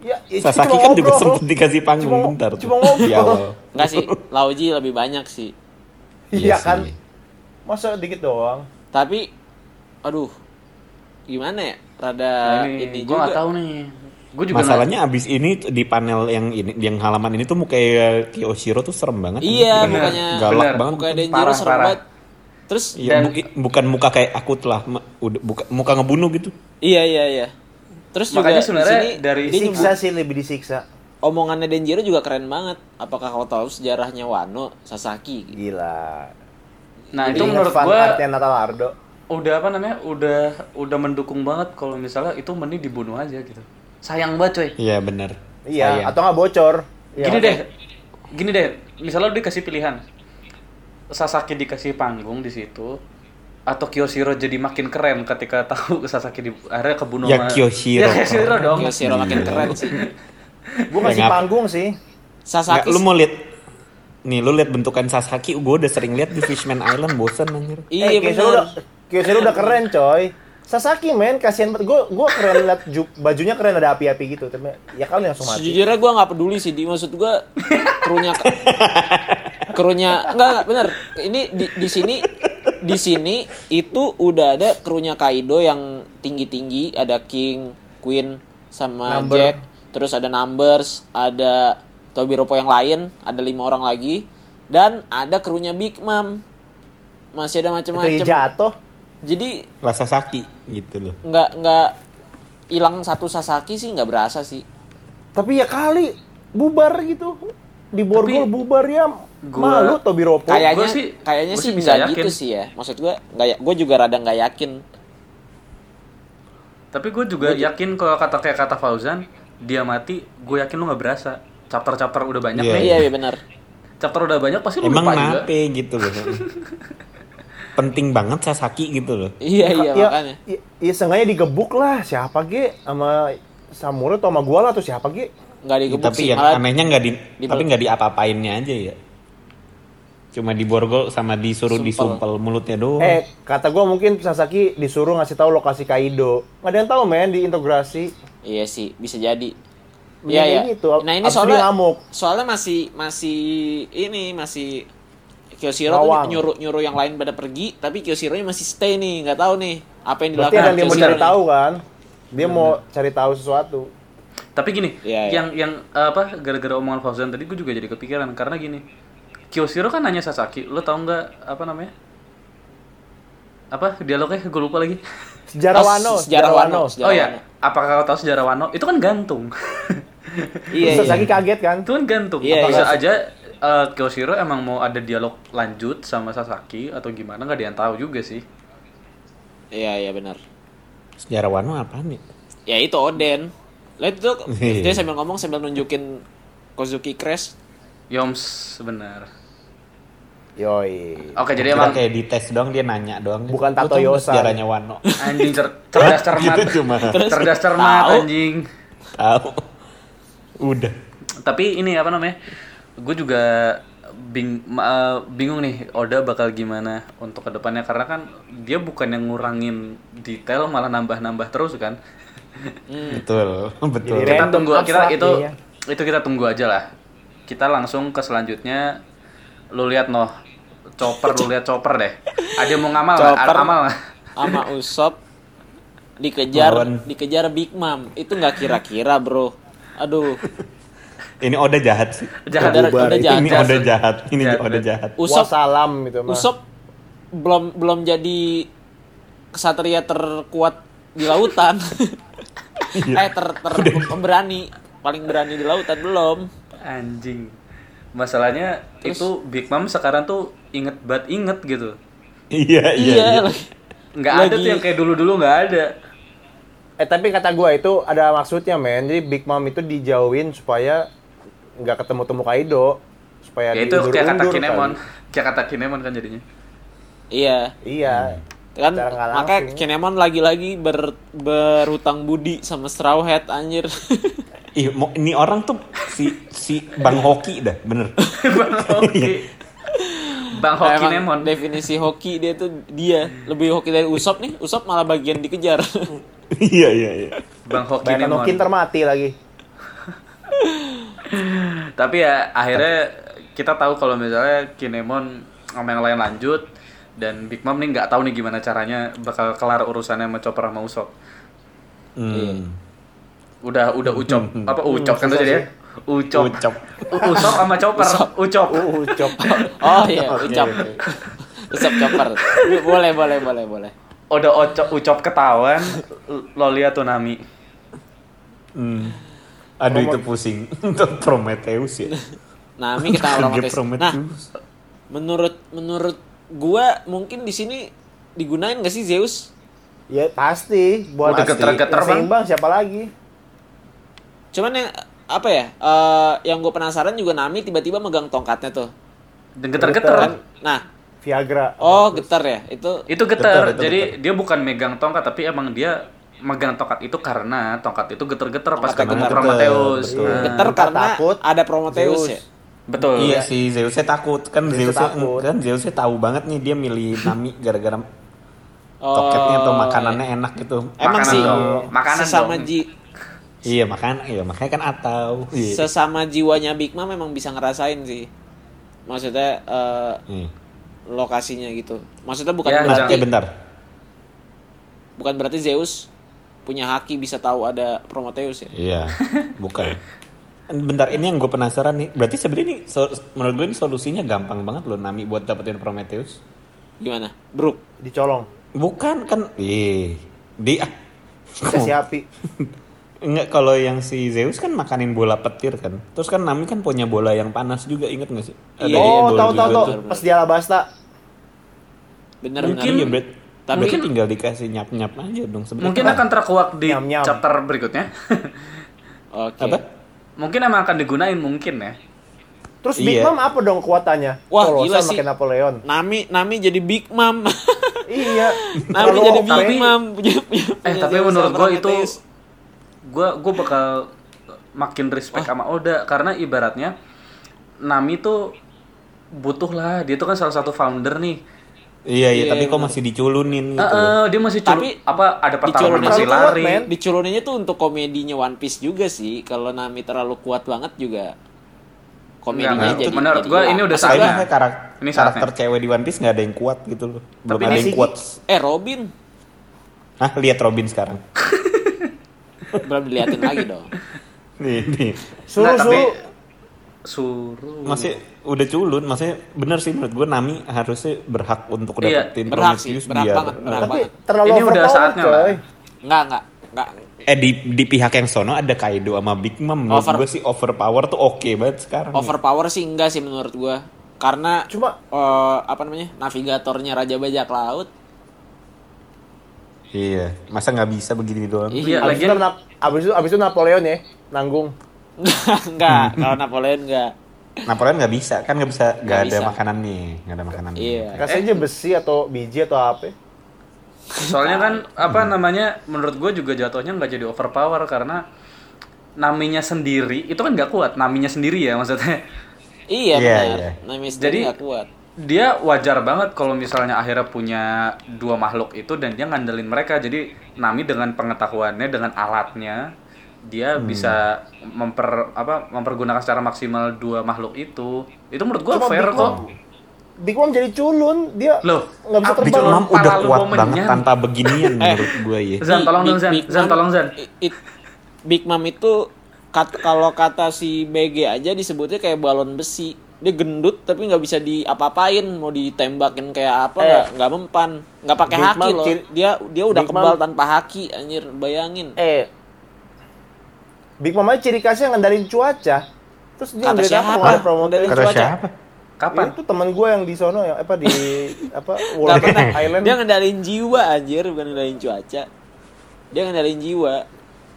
Ya, ya Sasaki kan juga ngobrol. sempet dikasih panggung Cuma- bentar tuh. Cuma ngobrol. Di awal. Enggak sih, Lauji lebih banyak sih. Iya Iya kan? sih. Masa dikit doang. Tapi aduh. Gimana ya? Rada Nah, ini, ini, gue juga. tahu nih gue juga Masalahnya abis ini di panel yang ini yang halaman ini tuh mukanya Kiyoshiro tuh serem banget. Iya, Bener, mukanya galak bener. banget. mukanya Denjiro serem parah. banget. Terus Iya, Dan- bu- bukan muka kayak akut lah, ma- udah buka, muka ngebunuh gitu. iya iya iya. Terus juga Makanya di sebenarnya sini dari Disiksa sih lebih disiksa. omongannya Denjiro juga keren banget. Apakah kau tahu sejarahnya Wano Sasaki? Gila. nah itu menurut artnya Natalardo. udah apa namanya udah udah mendukung banget kalau misalnya itu mending dibunuh aja gitu sayang banget coy Iya benar. Iya, Sayang. atau nggak bocor. Iya, gini deh gini deh misalnya lu dikasih pilihan Sasaki dikasih panggung di situ atau Kyoshiro jadi makin keren ketika tahu Sasaki di akhirnya kebunuh Ya, sama- Kyoshiro. ya Kyoshiro dong Kyoshiro makin keren sih. Gue ngasih Ya, ngap- panggung sih. Sasaki Nggak, lu mau lihat nih lu lihat bentukan Sasaki gue udah sering lihat di Fishman Island bosan anjir Iya eh, Kyoshiro udah. Kyoshiro udah keren coy. Sasaki men, kasihan banget. Gue gue keren liat ju- bajunya keren ada api-api gitu. Tapi ya kali langsung mati. Sejujurnya gue nggak peduli sih, di maksud gue krunya krunya enggak enggak bener. Ini di, di sini di sini itu udah ada krunya Kaido yang tinggi-tinggi, ada King, Queen sama Number. Jack, terus ada Numbers, ada Tobiropo yang lain, ada lima orang lagi dan ada krunya Big Mom. Masih ada macam-macam. jatuh. Jadi lah Sasaki gitu loh nggak nggak hilang satu Sasaki sih nggak berasa sih. Tapi ya kali bubar gitu. Di borgol bubar ya gua- malu Tobiropo. kayaknya gua sih- kayaknya gua sih bisa nggak yakin. gitu sih ya. Maksud gue nggak ya gue juga rada nggak yakin. Tapi gue juga yakin kalau kata kayak kata Fauzan dia mati gue yakin lu nggak berasa. Chapter-chapter udah banyak Iya, nih. iya. Iya benar. Chapter udah banyak pasti lu emang lupa juga. nape gitu loh penting banget Sasaki gitu loh. Iya iya ya, makanya. Ya, ya sengaja digebuk lah. Siapa ge? Sama Samurai atau sama gua lah atau siapa ge. nggak digebuk tapi sih yang malah anehnya nggak di, di- tapi nggak diapa-apainnya aja ya cuma diborgol sama disuruh Sumpel. disumpel mulutnya doang Eh, kata gua mungkin Sasaki disuruh ngasih tahu lokasi Kaido. Nggak ada yang tahu men di integrasi. iya sih bisa jadi Iya, iya. Ini itu, Nah, ini abis soalnya ngamuk. soalnya masih masih ini masih Kyoshiro tuh nyuruh nyuruh yang lain pada pergi, tapi Kyoshiro-nya masih stay nih, nggak tahu nih apa yang Berarti dilakukan ada yang dia mau cari tahu kan? Dia mau cari tahu sesuatu. Tapi gini, Iya, iya. yang yang apa gara-gara omongan Fauzan tadi gue juga jadi kepikiran karena gini. Kyoshiro kan nanya Sasaki, lo tau nggak apa namanya? Apa dialognya gue lupa lagi. Sejarah Oh, Wano, sejarah Wano, sejarah oh ya, Wano. apakah kau tahu sejarah Wano? Itu kan gantung. Iya, Terus iya. lagi kaget kan? itu kan gantung. Iya, Bisa iya. aja eh, Kyoshiro emang mau ada dialog lanjut sama Sasaki atau gimana nggak ada yang tahu juga sih. Iya, iya benar. Sejarah Wano apa nih? Ya itu Oden. Lah itu tuh Iya. dia sambil ngomong sambil nunjukin Kozuki Crash. Yoms benar. Yoi. Oke, jadi Kira emang kayak dites doang dia nanya doang. Bukan Lu Tato Yosan. Sejarahnya Wano. anjing cer- cerdas cermat. Gitu cuma. cerdas cermat Tahu. anjing. Tahu. Udah. Tapi ini apa namanya? Gue juga bing eh, bingung nih Oda bakal gimana untuk ke depannya karena kan dia bukan yang ngurangin detail malah nambah-nambah terus kan. Betul. Betul. Jadi kita tunggu kita itu jadinya. itu kita tunggu aja lah. Kita langsung ke selanjutnya. Lu lihat noh chopper lu lihat chopper deh. Ada yang mau ngamal nggak? Chopper. Amal nggak? sama Usop dikejar Lawan. dikejar Big Mom. Itu nggak kira-kira, Bro. Aduh. Ini Oda jahat sih. Jahat. Jahat. Ini Oda jahat. Ini Jahat, Oda jahat. Usop Wassalam itu mah. Usop belum belum jadi kesatria terkuat di lautan. eh ter, ter pemberani paling berani di lautan belum. Anjing. Masalahnya itu Big Mom sekarang tuh inget banget inget gitu. Iya, iya. Iya. iya. lagi. Nggak ada tuh yang kayak dulu-dulu nggak ada. Eh tapi kata gua itu ada maksudnya men. Jadi Big Mom itu dijauhin supaya nggak ketemu-temu Kaido. Supaya Ya itu kayak kata Kinemon. kali. Kayak kata Kinemon kan jadinya. Iya. Iya. Kan Secara nggak makanya. Kinemon lagi-lagi ber, berhutang budi sama Straw Hat anjir. Ih, mau- ini orang tuh si si Bang Hoki dah, bener. Bang Hoki. Bang Hoki Emang Nemon. Definisi hoki dia tuh dia lebih hoki dari Usop nih. Usop malah bagian dikejar. Iya, iya, iya. Bang Hoki Banyak Nemon. Nokin termati lagi. Tapi ya akhirnya kita tahu kalau misalnya Kinemon sama yang lain lanjut dan Big Mom nih nggak tahu nih gimana caranya bakal kelar urusannya sama Chopper sama Usopp. Hmm. Udah udah Ucop apa Ucop kan tuh jadi ya? Ucop. Ucop. U- Usopp sama Chopper. Ucop. Ucop. oh iya, Ucap. Usop chopper. boleh, boleh, boleh, boleh. Udah Ucop, Ucop ketahuan lo lihat tuh Nami. Hmm. Aduh itu pusing untuk Prometheus ya. Nami kita Prometheus. Nah, menurut menurut gua mungkin di sini digunain gak sih Zeus? Ya pasti buat geter-geter, seimbang siapa lagi? Cuman yang apa ya? eh, yang gue penasaran juga Nami tiba-tiba megang tongkatnya tuh. Dan geter-geter. Kan? Nah, Viagra. oh getar ya. Itu Itu geter. Getar, itu Jadi dia bukan megang tongkat tapi emang dia megang tongkat itu karena tongkat itu geter-geter pas ketemu geter. Prometheus. Betul. Nah, getar karena takut, ada Prometheus Zeus. ya. betul. Iya si Zeusnya takut kan Zeus Zeusnya takut. kan Zeusnya tahu banget nih dia milih Nami gara-gara Oh, toketnya atau makanannya enak gitu. Emang Makanan sih dong. Makanan sesama dong. ji Iya makan, iya makanya kan atau. Iya. sesama jiwanya Big Mom memang bisa ngerasain sih. Maksudnya eh, Hmm. lokasinya gitu. Maksudnya bukan Ya, berarti Eh bentar. bukan berarti Zeus punya haki bisa tahu ada Prometheus ya. Iya, bukan. Bentar, ini yang gue penasaran nih. Berarti sebenarnya ini so- menurut gue ini solusinya gampang banget loh Nami buat dapetin Prometheus. Gimana? Brook. Dicolong. Bukan kan? Ih, di ah. Kasih api. Enggak kalau yang si Zeus kan makanin bola petir kan. Terus kan Nami kan punya bola yang panas juga, inget gak sih? Ada Iya, oh, bola tahu tahu. Pas di Alabasta. Bener Mungkin bener. ya, Bret. Tapi- Tapi tinggal dikasih nyap-nyap aja dong sebenarnya. Mungkin akan terkuak di Nyam-nyam. chapter berikutnya. Oke. apa? mungkin emang akan digunain mungkin ya. Terus Big Iya. Mom apa dong kekuatannya? Wah, Colossal gila sih. makin Napoleon. Nami Nami jadi Big Mom. iya. Nami jadi Big Mom. Punya- punya- Eh tapi menurut gue itu. Gue gue bakal makin respect sama Oda karena ibaratnya Nami tuh butuh lah dia tuh kan salah satu founder nih Iya, iya, Iya, tapi kok bener. masih diculunin gitu. eh, dia masih culu, Tapi apa ada pertarungan masih kuat, lari. men. Diculuninnya tuh untuk komedinya One Piece juga sih. Kalau Nami terlalu kuat banget juga komedinya jadi menurut hilang. ini udah saatnya. karak- Ini karakter saatnya. cewek di One Piece nggak ada yang kuat gitu loh. Belum Tapi ada yang kuat. Eh Robin Hah, lihat Robin sekarang. belum diliatin lagi dong. Nih, nih. Suruh Nggak, tapi suruh suruh. Masih udah culun, maksudnya bener sih menurut gue Nami harusnya berhak untuk Iya, dapetin berhak sih, Prometheus berhak biar banget, berhak tapi banget. terlalu Ini udah saatnya lah. Enggak, enggak, enggak. eh di di pihak yang sono ada Kaido sama Big Mom menurut Over- gue sih overpower tuh oke banget sekarang. Overpower sih enggak sih menurut gua. Karena Cuma eh, apa namanya? Navigatornya Raja Bajak Laut. Iya, masa nggak bisa begini doang? Iya, abis itu, lagian Nap- abis itu abis itu Napoleon ya nanggung. enggak, kalau Napoleon enggak. Napoleon nggak bisa, kan nggak bisa, nggak ada bisa. makanan nih, nggak ada makanan. Iya. Kasih aja besi atau biji atau apa. soalnya kan apa namanya menurut gue juga jatuhnya nggak jadi overpower karena naminya sendiri itu kan nggak kuat naminya sendiri ya maksudnya Iya, Iya, benar. Nami Jadi- sendiri enggak kuat. Dia wajar banget kalau misalnya akhirnya punya dua makhluk itu dan dia ngandelin mereka. Jadi Nami dengan pengetahuannya dengan alatnya dia bisa memper apa mempergunakan secara maksimal dua makhluk itu. Itu menurut gua Cuma fair Big kok. Mom- Big Mom jadi culun, dia Loh, nggak bisa ah, Big terbang. Mom udah kuat mau banget tanpa beginian menurut gue ya. Zan tolong dong Big- Zan. Big Zan Mom- tolong Zan. it- Big Mom itu kat- kalau kata si BG aja disebutnya kayak balon besi. Dia gendut tapi nggak bisa diapa-apain, mau ditembakin kayak apa Eh. nggak nggak mempan, nggak pakai Big haki Mom loh. Dia dia udah Big kebal Mom- tanpa haki, anjir bayangin. Eh, Big Mom aja ciri khasnya ngandarin cuaca. Terus dia siapa? apa? Cuaca. siapa? kapan Itu teman gue yang di sono yang apa di apa World pernah. Island. Dia ngendalin jiwa anjir, bukan ngendalin cuaca. Dia ngendalin jiwa.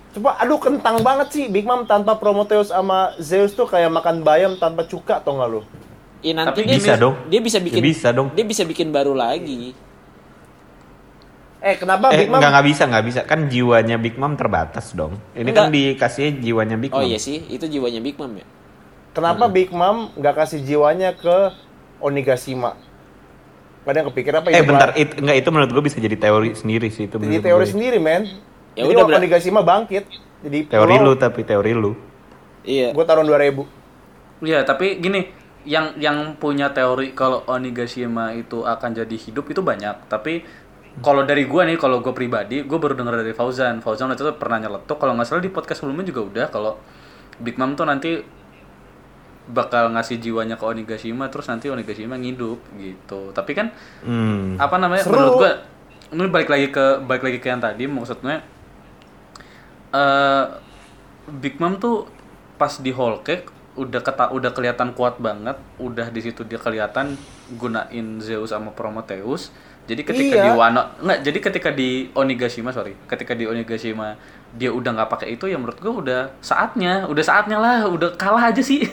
Coba aduh kentang banget sih Big Mom tanpa Prometheus sama Zeus tuh kayak makan bayam tanpa cuka tau nggak lu? Ih, nanti Tapi dia bisa dong. Dia bisa bikin Ya bisa dong. Dia bisa bikin baru lagi. Eh kenapa Eh Big Mom? nggak nggak bisa nggak bisa kan jiwanya Big Mom terbatas dong. Ini kan Enggak. dikasih jiwanya Big Oh Mom. iya sih, itu jiwanya Big Mom ya. Kenapa Big Mom nggak kasih jiwanya ke Onigashima? Gak ada yang kepikir apa Eh bentar, it, enggak itu menurut gue bisa jadi teori sendiri sih itu. Jadi teori gue. sendiri men. Ya Jadi udah, ber- Onigashima bangkit. Jadi Teori lu tapi teori lu. Iya. Gue taruh 2000. Iya, tapi gini, yang yang punya teori kalau Onigashima itu akan jadi hidup itu banyak. Tapi kalau dari gua nih, kalau gue pribadi, gue baru dengar dari Fauzan. Fauzan waktu itu pernah nyeletuk, kalau nggak salah di podcast sebelumnya juga udah kalau Big Mom tuh nanti bakal ngasih jiwanya ke Onigashima, terus nanti Onigashima ngidup gitu. Tapi kan Hmm. apa namanya Seru. menurut gua ini balik lagi ke balik lagi ke yang tadi maksudnya eh Big Mom tuh pas di Whole Cake udah keta, udah kelihatan kuat banget udah di situ dia kelihatan gunain Zeus sama Prometheus jadi ketika Iya. di Wano nggak jadi ketika di Onigashima sorry ketika di Onigashima dia udah nggak pakai itu ya menurut gua udah saatnya udah saatnya lah udah kalah aja sih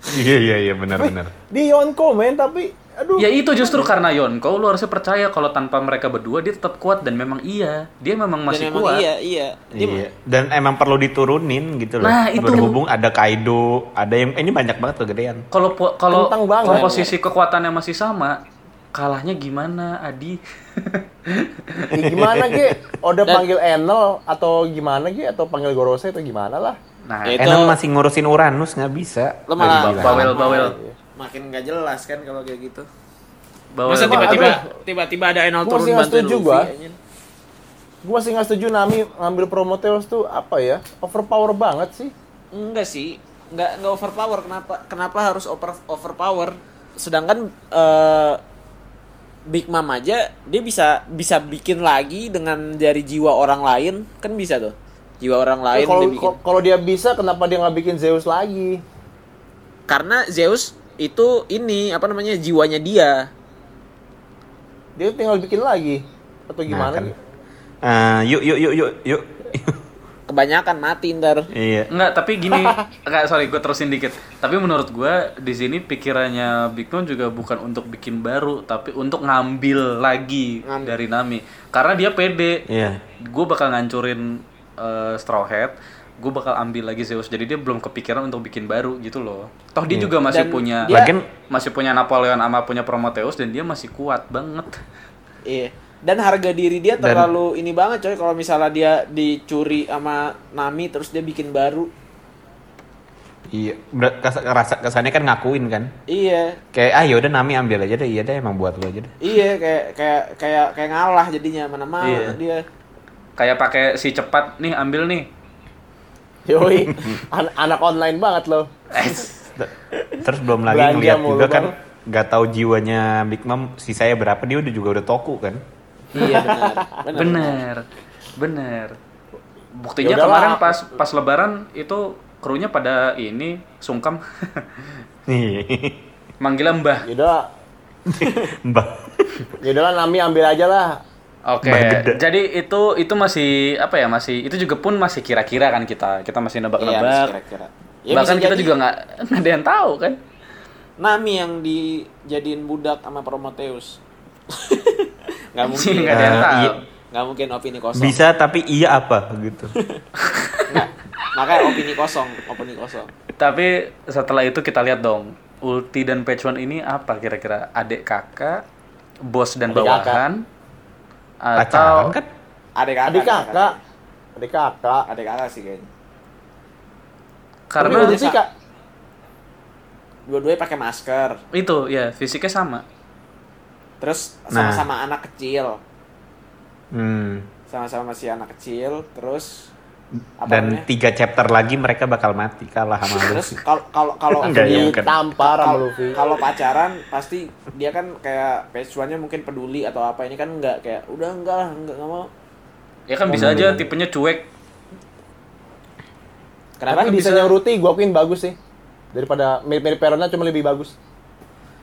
Iya iya iya benar benar. Di Yonko men tapi aduh. Ya itu justru karena Yonko lu harusnya percaya kalau tanpa mereka berdua dia tetap kuat dan memang iya dia memang masih Dan kuat. iya, iya. Dia Iya. Dan emang perlu diturunin gitu loh. Nah, itu. Berhubung ada Kaido, ada yang ini banyak banget kegedean. Kalau kalau komposisi kekuatannya masih sama, kalahnya gimana Adi? Ya, gimana ge? Oda Dan- panggil Enel atau gimana ge? Atau panggil Gorose atau gimana lah? Nah, Ya, Itu- Enan masih ngurusin Uranus nggak bisa. Lo malah Makin nggak jelas kan kalau kayak gitu. bawel. Masa tiba-tiba tiba-tiba ada Enel Gua turun bantuin setuju Luffy. gua. Gue masih nggak setuju Nami ngambil Prometheus tuh apa ya? Overpower banget sih. Enggak sih, enggak enggak overpower. Kenapa kenapa harus over overpower? Sedangkan eh, Big Mom aja dia bisa bisa bikin lagi dengan dari jiwa orang lain, kan bisa tuh. Jiwa orang lain Ya, Kalau dia bikin. kalau dia bisa kenapa dia nggak bikin Zeus lagi? Karena Zeus itu ini apa namanya jiwanya dia. Dia tinggal bikin lagi atau gimana? kan. Ge? Eh, yuk yuk yuk yuk yuk. Kebanyakan mati ntar. iya. Enggak, tapi gini, enggak sorry gue terusin dikit. Tapi menurut gua di sini pikirannya Big Mom juga bukan untuk bikin baru, tapi untuk ngambil lagi Ngambil. dari Nami. Karena dia pede. Iya. gue bakal ngancurin eh, Straw Hat gue bakal ambil lagi Zeus jadi dia belum kepikiran untuk bikin baru gitu loh toh dia Iya. juga masih Dan punya dia- Lagian masih punya Napoleon sama punya Prometheus dan dia masih kuat banget. Iya. Dan harga diri dia Dan- terlalu ini banget coy kalau misalnya dia dicuri sama Nami terus dia bikin baru. Iya, rasa kesannya kan ngakuin kan. Iya. Kayak ah yaudah Nami ambil aja deh, iya deh emang buat lo aja deh. Iya kayak kayak kayak kayak ngalah jadinya mana mau Iya. dia. Kayak pakai si cepat nih ambil nih. Yoi, an- anak online banget loh. Terus belum lagi Belanja ngeliat juga kan nggak tahu jiwanya Big Mom sisanya berapa dia udah juga udah toku kan. Iya benar. Benar. Bener, bener. Buktinya Ya udahlah. kemarin pas pas Lebaran itu krunya pada ini sungkem Nih, manggilnya Mbah. Yaudah, Mbak. yaudahlah Nami ambil aja lah. Oke, gede. jadi itu itu masih apa ya masih itu juga pun masih kira-kira kan kita kita masih Iya, nebak-nebak. kira-kira. Ya, Bahkan kita jadi juga nggak nggak ada yang tahu kan. Nami yang dijadiin budak sama Prometheus. Nggak mungkin. Nggak ada yang Eh, tahu. iya. Nggak mungkin opini kosong. Bisa tapi iya apa gitu. Nggak. Makanya opini kosong, opini kosong. Tapi setelah itu kita lihat dong, Ulti dan Pechuan ini apa kira-kira? Adik kakak, bos dan Adik bawahan, Pacaran kan? Adik kakak. Adik kakak, adik kakak. Adik kakak sih kayaknya. Tapi karena udah sih kak, Dua-duanya pakai masker. itu ya fisiknya sama. Terus Nah. sama-sama anak kecil. Hmm. Sama-sama masih anak kecil. Terus apa Dan namanya? tiga chapter lagi mereka bakal mati kalah sama Terus Luffy. kalau kalau kalau ditampar sama kalau- Luffy. Kalau pacaran pasti dia kan kayak pecuannya mungkin peduli atau apa ini kan enggak kayak udah enggak lah enggak enggak mau. Ya kan bisa aja tipenya cuek. Kenapa Tapi bisa Ruti, gua akuin bagus sih. Daripada mirip-mirip Perona cuma lebih bagus.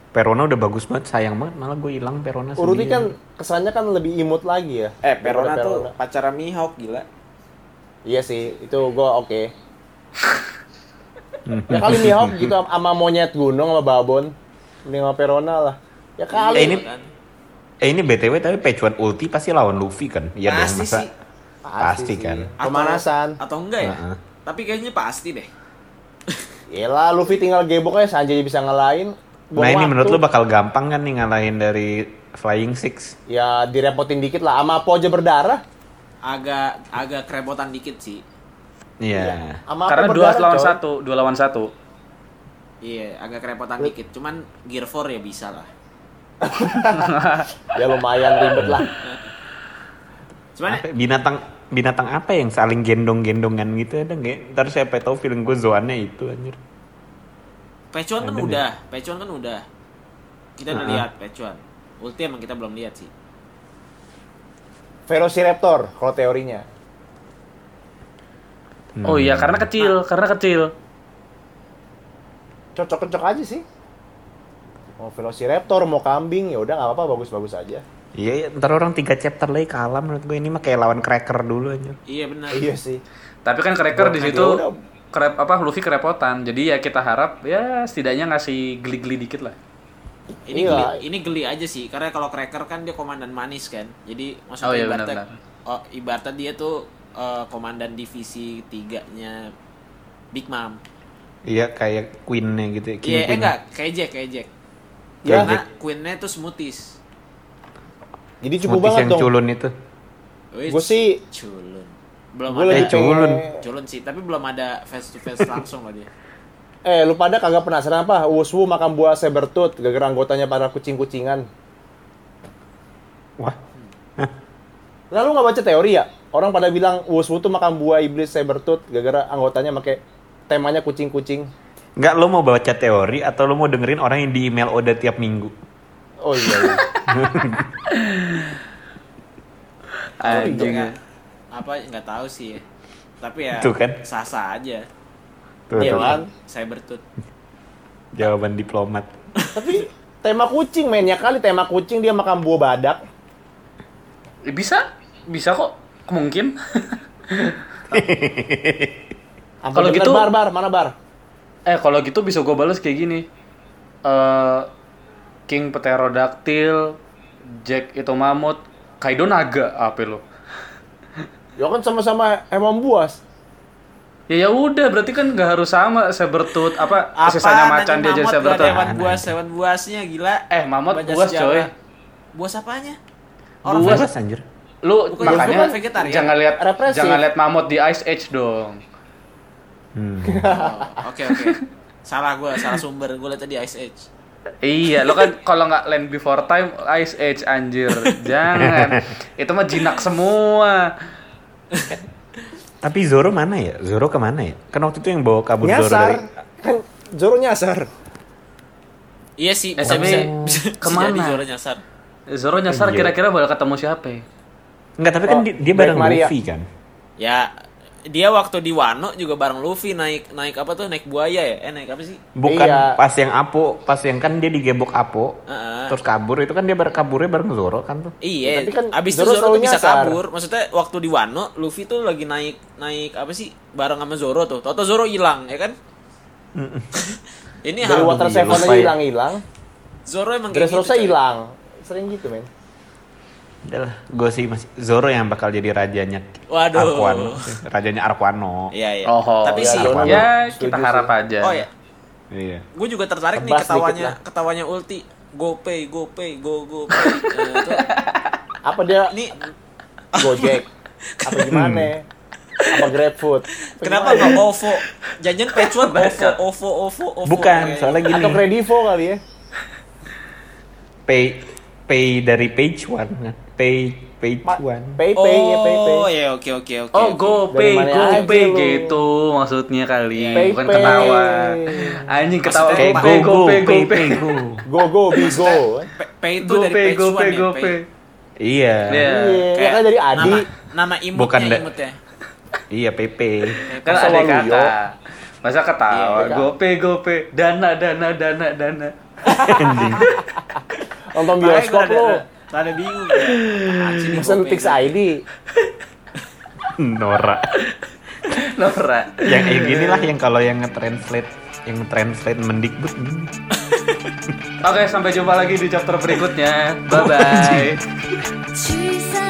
Perona udah bagus banget, sayang banget malah gue hilang Perona Uruti sendiri. kan kesannya kan lebih imut lagi ya. Eh Perona daripada tuh pacaran Mihawk gila. Iya sih, itu gua oke. ya kali Mihawk gitu sama monyet gunung sama babon. Mending sama Perona lah. Ya kali. Eh, ini kan. eh ini BTW tapi Pecuan Ulti pasti lawan Luffy kan? Iya dong Pasti masa. sih. Pasti sih. kan. Atau- Pemanasan. Atau enggak ya? Heeh. Tapi kayaknya pasti deh. Yelah, Luffy tinggal gebok aja Sanjay bisa ngalahin. Buang Nah ini waktu. menurut lu bakal gampang kan nih ngalahin dari Flying Six? Ya direpotin dikit lah, sama Po aja berdarah. Agak agak kerepotan dikit sih. Iya. Sama Karena dua lawan satu, dua lawan satu. Iya, agak kerepotan dikit. Cuman Gear 4 ya bisa lah. Ya lumayan ribet lah. Cuman Apa- binatang binatang apa yang saling gendong-gendongan gitu ada nggak? Ntar siapa tahu feeling gue zoannya itu anjir. Pecuan kan udah, Pecuan kan udah. Kita udah Heeh. lihat Pecuan. Ulti emang kita belum lihat sih. Velociraptor kalau teorinya. Oh iya, karena kecil, karena kecil. Cocok-cocok aja sih. Mau Velociraptor, mau kambing, ya udah nggak apa-apa, bagus-bagus aja. Iya, iya, ntar orang tiga chapter lagi kalah menurut gue ini mah kayak lawan cracker dulu anjir. Iya benar. Iya sih. Tapi kan Cracker di situ kerep apa Luffy kerepotan. Jadi ya kita harap ya setidaknya ngasih geli-geli dikit lah. Ini Iya. geli, ini geli aja sih karena kalau Cracker kan dia komandan manis kan. Jadi maksudnya Oh, iya, ibaratnya benar-benar. oh, ibaratnya dia tuh eh, komandan divisi tiganya Big Mom. Iya kayak queennya gitu. ya, King Iya, eh Queen. enggak, kayak Jack, kayak Jack. Ya. Karena queennya tuh smoothies. Jadi cukup Smoothies banget yang dong. culun itu. Gue sih, culun. Belum gue ada Eh, culun. culun sih, tapi belum ada face to face langsung loh dia. Eh, lu pada kagak penasaran apa? Wuswu makan buah sabertooth gara-gara anggotanya para kucing-kucingan. Wah, Lalu nggak baca teori ya? Orang pada bilang Wuswu tuh makan buah iblis sabertooth gara-gara anggotanya pakai temanya kucing-kucing. nggak lo mau baca teori atau lo mau dengerin orang yang di email Oda tiap minggu? Oh iya. iya. Anjing. Nggak- apa nggak tahu sih ya. Tapi ya Tuh kan. sah-sah aja. Tuh, Iya kan? Saya bertut. Jawaban diplomat. Tapi tema kucing men ya kali tema kucing dia makan buah badak. Eh, Bisa, bisa kok. Mungkin. Kalau gitu- bar bar mana bar? eh kalau gitu bisa gue balas kayak gini. Eh King Pterodactyl, Jack itu mamut, Kaido naga apa lo? Ya kan sama-sama emang buas. Ya ya udah, berarti kan nggak harus sama Sabertooth apa Apa? sisanya macan dia jadi Hewan Sabertooth. buas, hewan buasnya gila. Eh, mamut Baca buas, sejarah. coy. Buas apanya? Buas. Buas anjir. Lu Bukan, makanya bukan vegetarian. jangan lihat jangan lihat mamut di Ice Age dong. Hmm. Oh, Oke oke. Salah gua, salah sumber. Gua lihat tadi Ice Age. Iya, lo kan kalau nggak Land Before Time, Ice Age anjir. Jangan. Itu mah jinak semua. Tapi Zoro mana ya? Zoro ke mana ya? Kan waktu itu yang bawa kabur Zoro Nyasar. dari Kan Zoro nyasar. Iya sih, Eh, bisa tapi bisa. bisa ke mana? jadi Zoro nyasar. Zoro nyasar kira-kira bakal ketemu siapa ya? Enggak, tapi kan Oh, dia, dia bareng Maria. Luffy kan. Ya, dia waktu di Wano juga bareng Luffy naik naik apa tuh? Naik buaya ya? Eh naik apa sih? Bukan Iya. pas yang Apo, pas yang kan dia digebok Apo, Heeh. terus kabur itu kan dia bar kaburnya bareng Zoro kan tuh. Iya, Tapi kan abis itu Zoro Zoro tuh bisa nyasar. kabur. Maksudnya waktu di Wano, Luffy tuh lagi naik naik apa sih bareng sama Zoro tuh. Toto Zoro hilang, ya kan? Ini Dari hal Water Seven ya. hilang-hilang. Zoro emang Dressrosa coy. hilang. Sering gitu, men. Udah lah, gue sih masih Zoro yang bakal jadi rajanya Waduh. Arquano, rajanya Arquano. Iya, iya. Oh, Tapi ya, sih, Zoro. ya kita harap aja. oh ya, Iya. gue juga tertarik nih Tebas dikit ketawanya ketawanya Ulti. GoPay, GoPay, Go GoPay. Eh, itu Apa dia ini Gojek? Apa gimana? Apa GrabFood? Apa kenapa nggak OVO? Janjian Patchwork OVO, OVO, OVO, OVO. Bukan, Eh, soalnya gini. Atau Kredivo kali ya? Pay pay dari page one, pay Ma- one. Pay pay ya pay pay. Oh, ya oke oke oke. Oh, mana GoPay aja lu? gitu maksudnya kali, Pay, bukan pay. ketawa. Anjing ketawa GoPay, go go pay GoPay. pay go. Go go bigo. Pay- Pay itu dari one GoPay, ya, GoPay. Pay. Iya. Iya. Ya kan dari Adi. Nama nama imutnya Bukan da- imutnya. Iya PP. Kan ada kata. Masa ketawa, GoPay, GoPay, dana, dana, dana, dana. Anjing. Nonton bioskop lo. Rada- Rada bingung ya. Ah, GoPay. Pix ID. Nora. Nora. yang yang gini lah yang kalau yang nge-translate yang nge-translate mendikbud gini. Oke, sampai jumpa lagi di chapter berikutnya. Bye bye. 去